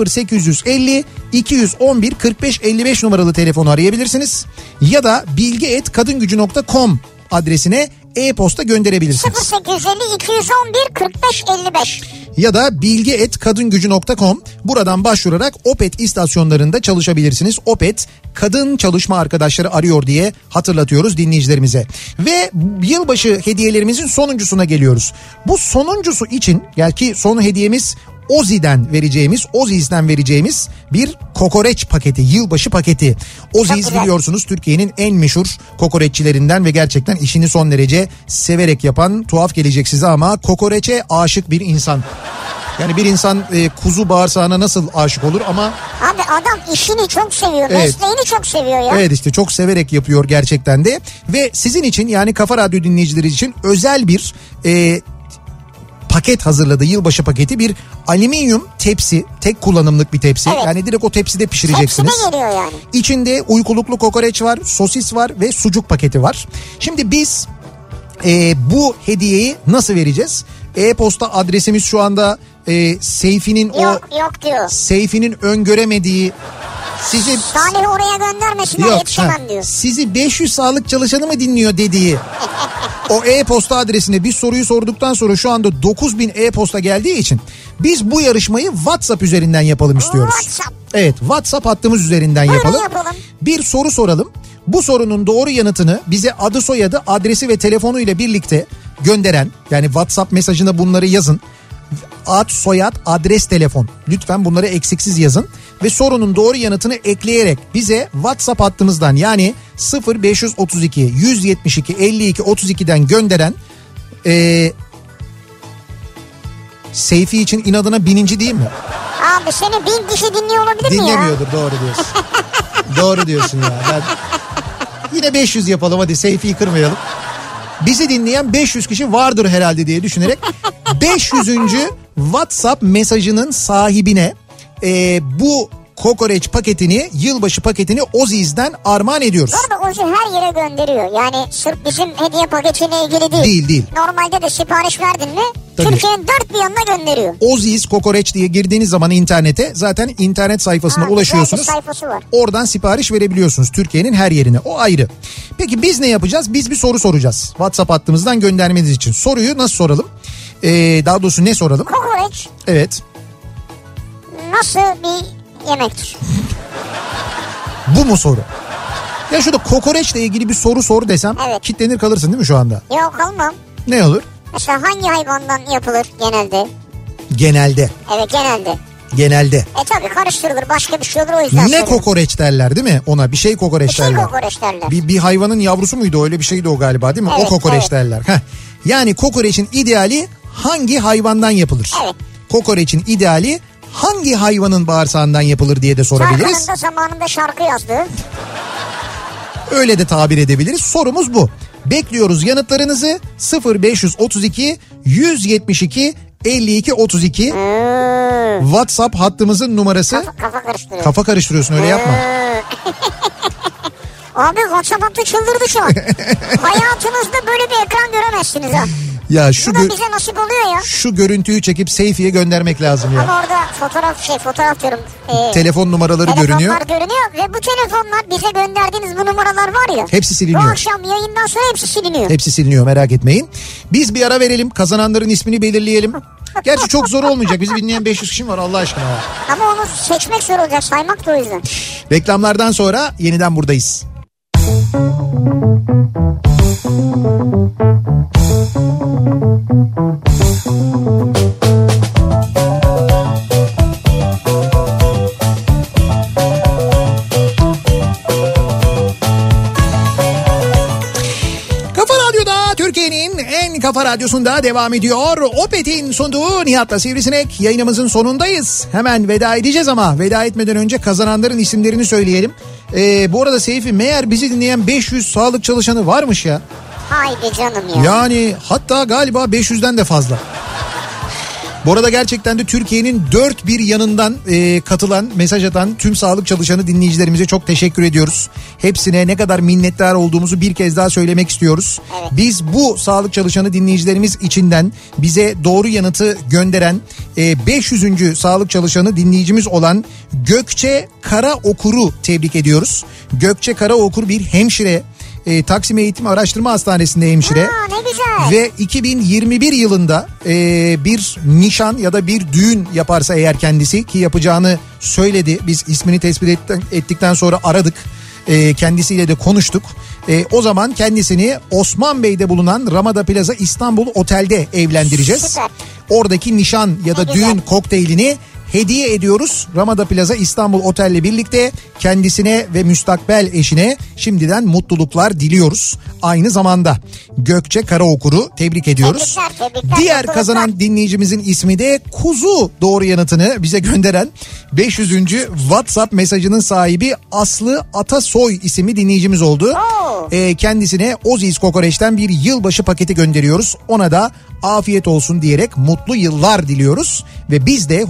0850 211 45 55 numaralı telefonu arayabilirsiniz ya da bilgi@kadingücü.com adresine e-posta gönderebilirsiniz. 0850 211 45 55. ya da bilgi.kadingücü.com buradan başvurarak Opet istasyonlarında çalışabilirsiniz. Opet kadın çalışma arkadaşları arıyor diye hatırlatıyoruz dinleyicilerimize. Ve yılbaşı hediyelerimizin sonuncusuna geliyoruz. Bu sonuncusu için belki son hediyemiz Ozi'den vereceğimiz, Ozi'den vereceğimiz bir kokoreç paketi, yılbaşı paketi. Oziz güzel. biliyorsunuz Türkiye'nin en meşhur kokoreççilerinden ve gerçekten işini son derece severek yapan, tuhaf gelecek size ama kokoreçe aşık bir insan. Yani bir insan e, kuzu bağırsağına nasıl aşık olur ama Abi adam işini çok seviyor. Evet. Mesleğini çok seviyor ya. Evet işte çok severek yapıyor gerçekten de. Ve sizin için yani Kafa Radyo dinleyicileri için özel bir e, paket hazırladı. Yılbaşı paketi bir alüminyum tepsi. Tek kullanımlık bir tepsi. Evet. Yani direkt o tepside pişireceksiniz. de geliyor yani. İçinde uykuluklu kokoreç var, sosis var ve sucuk paketi var. Şimdi biz e, bu hediyeyi nasıl vereceğiz? E-posta adresimiz şu anda e, Seyfi'nin o Yok diyor. Seyfi'nin öngöremediği sizi Salih oraya göndermesinler Yok, yetişemem ha, diyor. sizi 500 sağlık çalışanı mı dinliyor dediği o e-posta adresine bir soruyu sorduktan sonra şu anda 9000 e-posta geldiği için biz bu yarışmayı WhatsApp üzerinden yapalım istiyoruz. WhatsApp. Evet WhatsApp hattımız üzerinden Buyurun yapalım. yapalım. Bir soru soralım. Bu sorunun doğru yanıtını bize adı soyadı adresi ve telefonu ile birlikte gönderen yani WhatsApp mesajına bunları yazın. Ad, soyad, adres, telefon. Lütfen bunları eksiksiz yazın. Ve sorunun doğru yanıtını ekleyerek bize WhatsApp hattımızdan yani 0532 172 52 32'den gönderen eee Seyfi için inadına bininci değil mi? Abi seni bin kişi dinliyor olabilir mi ya? Dinlemiyordur doğru diyorsun. doğru diyorsun ya. Ben... Yine 500 yapalım hadi Seyfi'yi kırmayalım. Bizi dinleyen 500 kişi vardır herhalde diye düşünerek 500. WhatsApp mesajının sahibine e, bu kokoreç paketini, yılbaşı paketini Oziz'den armağan ediyoruz. Bu arada Ozi her yere gönderiyor. Yani sırf bizim hediye paketiyle ilgili değil. Değil, değil. Normalde de sipariş verdin mi Tabii. Türkiye'nin dört bir yanına gönderiyor. Oziz kokoreç diye girdiğiniz zaman internete zaten internet sayfasına Ha, ulaşıyorsunuz. sayfası var. Oradan sipariş verebiliyorsunuz Türkiye'nin her yerine. O ayrı. Peki biz ne yapacağız? Biz bir soru soracağız. WhatsApp hattımızdan göndermeniz için. Soruyu nasıl soralım? Ee, daha doğrusu ne soralım? Kokoreç Evet. nasıl bir yemektir? Bu mu soru? Ya şurada kokoreçle ilgili bir soru sor desem Evet. kitlenir kalırsın değil mi şu anda? Yok almam. Ne olur? Mesela hangi hayvandan yapılır genelde? Genelde. Evet genelde. Genelde. E tabi karıştırılır başka bir şey olur o yüzden Ne soruyorum. kokoreç derler değil mi? Ona bir şey kokoreç Bir şey derler. kokoreç derler. Bir, bir hayvanın yavrusu muydu öyle bir şeydi o galiba değil mi? Evet, o kokoreç evet. derler. Heh. Yani kokoreçin ideali hangi hayvandan yapılır? Evet. Kokoreçin ideali hangi hayvanın bağırsağından yapılır diye de sorabiliriz. Tarkan'ın da zamanında şarkı yazdı. Öyle de tabir edebiliriz. Sorumuz bu. Bekliyoruz yanıtlarınızı 0532 172 52 32 Hmm. WhatsApp hattımızın numarası. Kafa, kafa karıştırıyor. Kafa karıştırıyorsun öyle yapma. Abi WhatsApp hattı çıldırdı şu an. Hayatınızda böyle bir ekran göremezsiniz ha. Ya şu gö- bize nasip oluyor ya. şu görüntüyü çekip Seyfi'ye göndermek lazım ya. Ama orada fotoğraf şey fotoğraf diyorum. Ee, Telefon numaraları telefonlar görünüyor. görünüyor. Ve bu telefonlar bize gönderdiğiniz bu numaralar var ya. Hepsi siliniyor. Bu akşam yayından sonra hepsi siliniyor. Hepsi siliniyor merak etmeyin. Biz bir ara verelim kazananların ismini belirleyelim. Gerçi çok zor olmayacak. Bizi dinleyen 500 kişi var Allah aşkına. Ama onu seçmek zor olacak saymak da o yüzden. Reklamlardan sonra yeniden buradayız. Kafa radyosunda devam ediyor. Opet'in sunduğu Nihat'la Sivrisinek yayınımızın sonundayız. Hemen veda edeceğiz ama veda etmeden önce kazananların isimlerini söyleyelim. Ee, bu arada Seyfi meğer bizi dinleyen 500 sağlık çalışanı varmış ya. Haydi canım ya. Yani hatta galiba 500'den de fazla. Bu arada gerçekten de Türkiye'nin dört bir yanından e, katılan, mesaj atan tüm sağlık çalışanı dinleyicilerimize çok teşekkür ediyoruz. Hepsine ne kadar minnettar olduğumuzu bir kez daha söylemek istiyoruz. Evet. Biz bu sağlık çalışanı dinleyicilerimiz içinden bize doğru yanıtı gönderen e, 500. sağlık çalışanı dinleyicimiz olan Gökçe Karaokur'u tebrik ediyoruz. Gökçe Karaokur bir hemşire e, Taksim Eğitim Araştırma Hastanesi'nde hemşire. Ha, ne güzel. Ve 2021 yılında e, bir nişan ya da bir düğün yaparsa eğer kendisi ki yapacağını söyledi. Biz ismini tespit ettikten, ettikten sonra aradık. E, kendisiyle de konuştuk. E, o zaman kendisini Osman Bey'de bulunan Ramada Plaza İstanbul Otel'de evlendireceğiz. Süper. Oradaki nişan ya da Ne güzel. düğün kokteylini hediye ediyoruz. Ramada Plaza İstanbul Otel'le birlikte kendisine ve müstakbel eşine şimdiden mutluluklar diliyoruz. Aynı zamanda Gökçe Karaokur'u tebrik ediyoruz. Tebrikler, tebrikler, Diğer kazanan dinleyicimizin ismi de Kuzu doğru yanıtını bize gönderen 500. WhatsApp mesajının sahibi Aslı Atasoy isimli dinleyicimiz oldu. Ee, kendisine Oziz Kokoreç'ten bir yılbaşı paketi gönderiyoruz. Ona da afiyet olsun diyerek mutlu yıllar diliyoruz. Ve biz de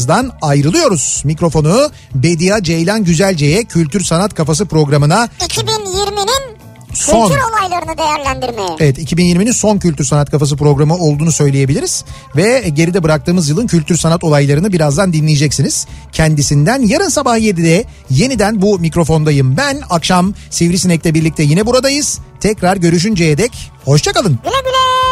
huzurlarınızdan ayrılıyoruz. Mikrofonu Bedia Ceylan Güzelce'ye Kültür Sanat Kafası programına 2020'nin Son. kültür olaylarını değerlendirmeye. Evet 2020'nin son Kültür Sanat Kafası programı olduğunu söyleyebiliriz. Ve geride bıraktığımız yılın kültür sanat olaylarını birazdan dinleyeceksiniz. Kendisinden yarın sabah 7'de yeniden bu mikrofondayım. Ben akşam Sivrisinek'le birlikte yine buradayız. Tekrar görüşünceye dek hoşçakalın. Güle güle.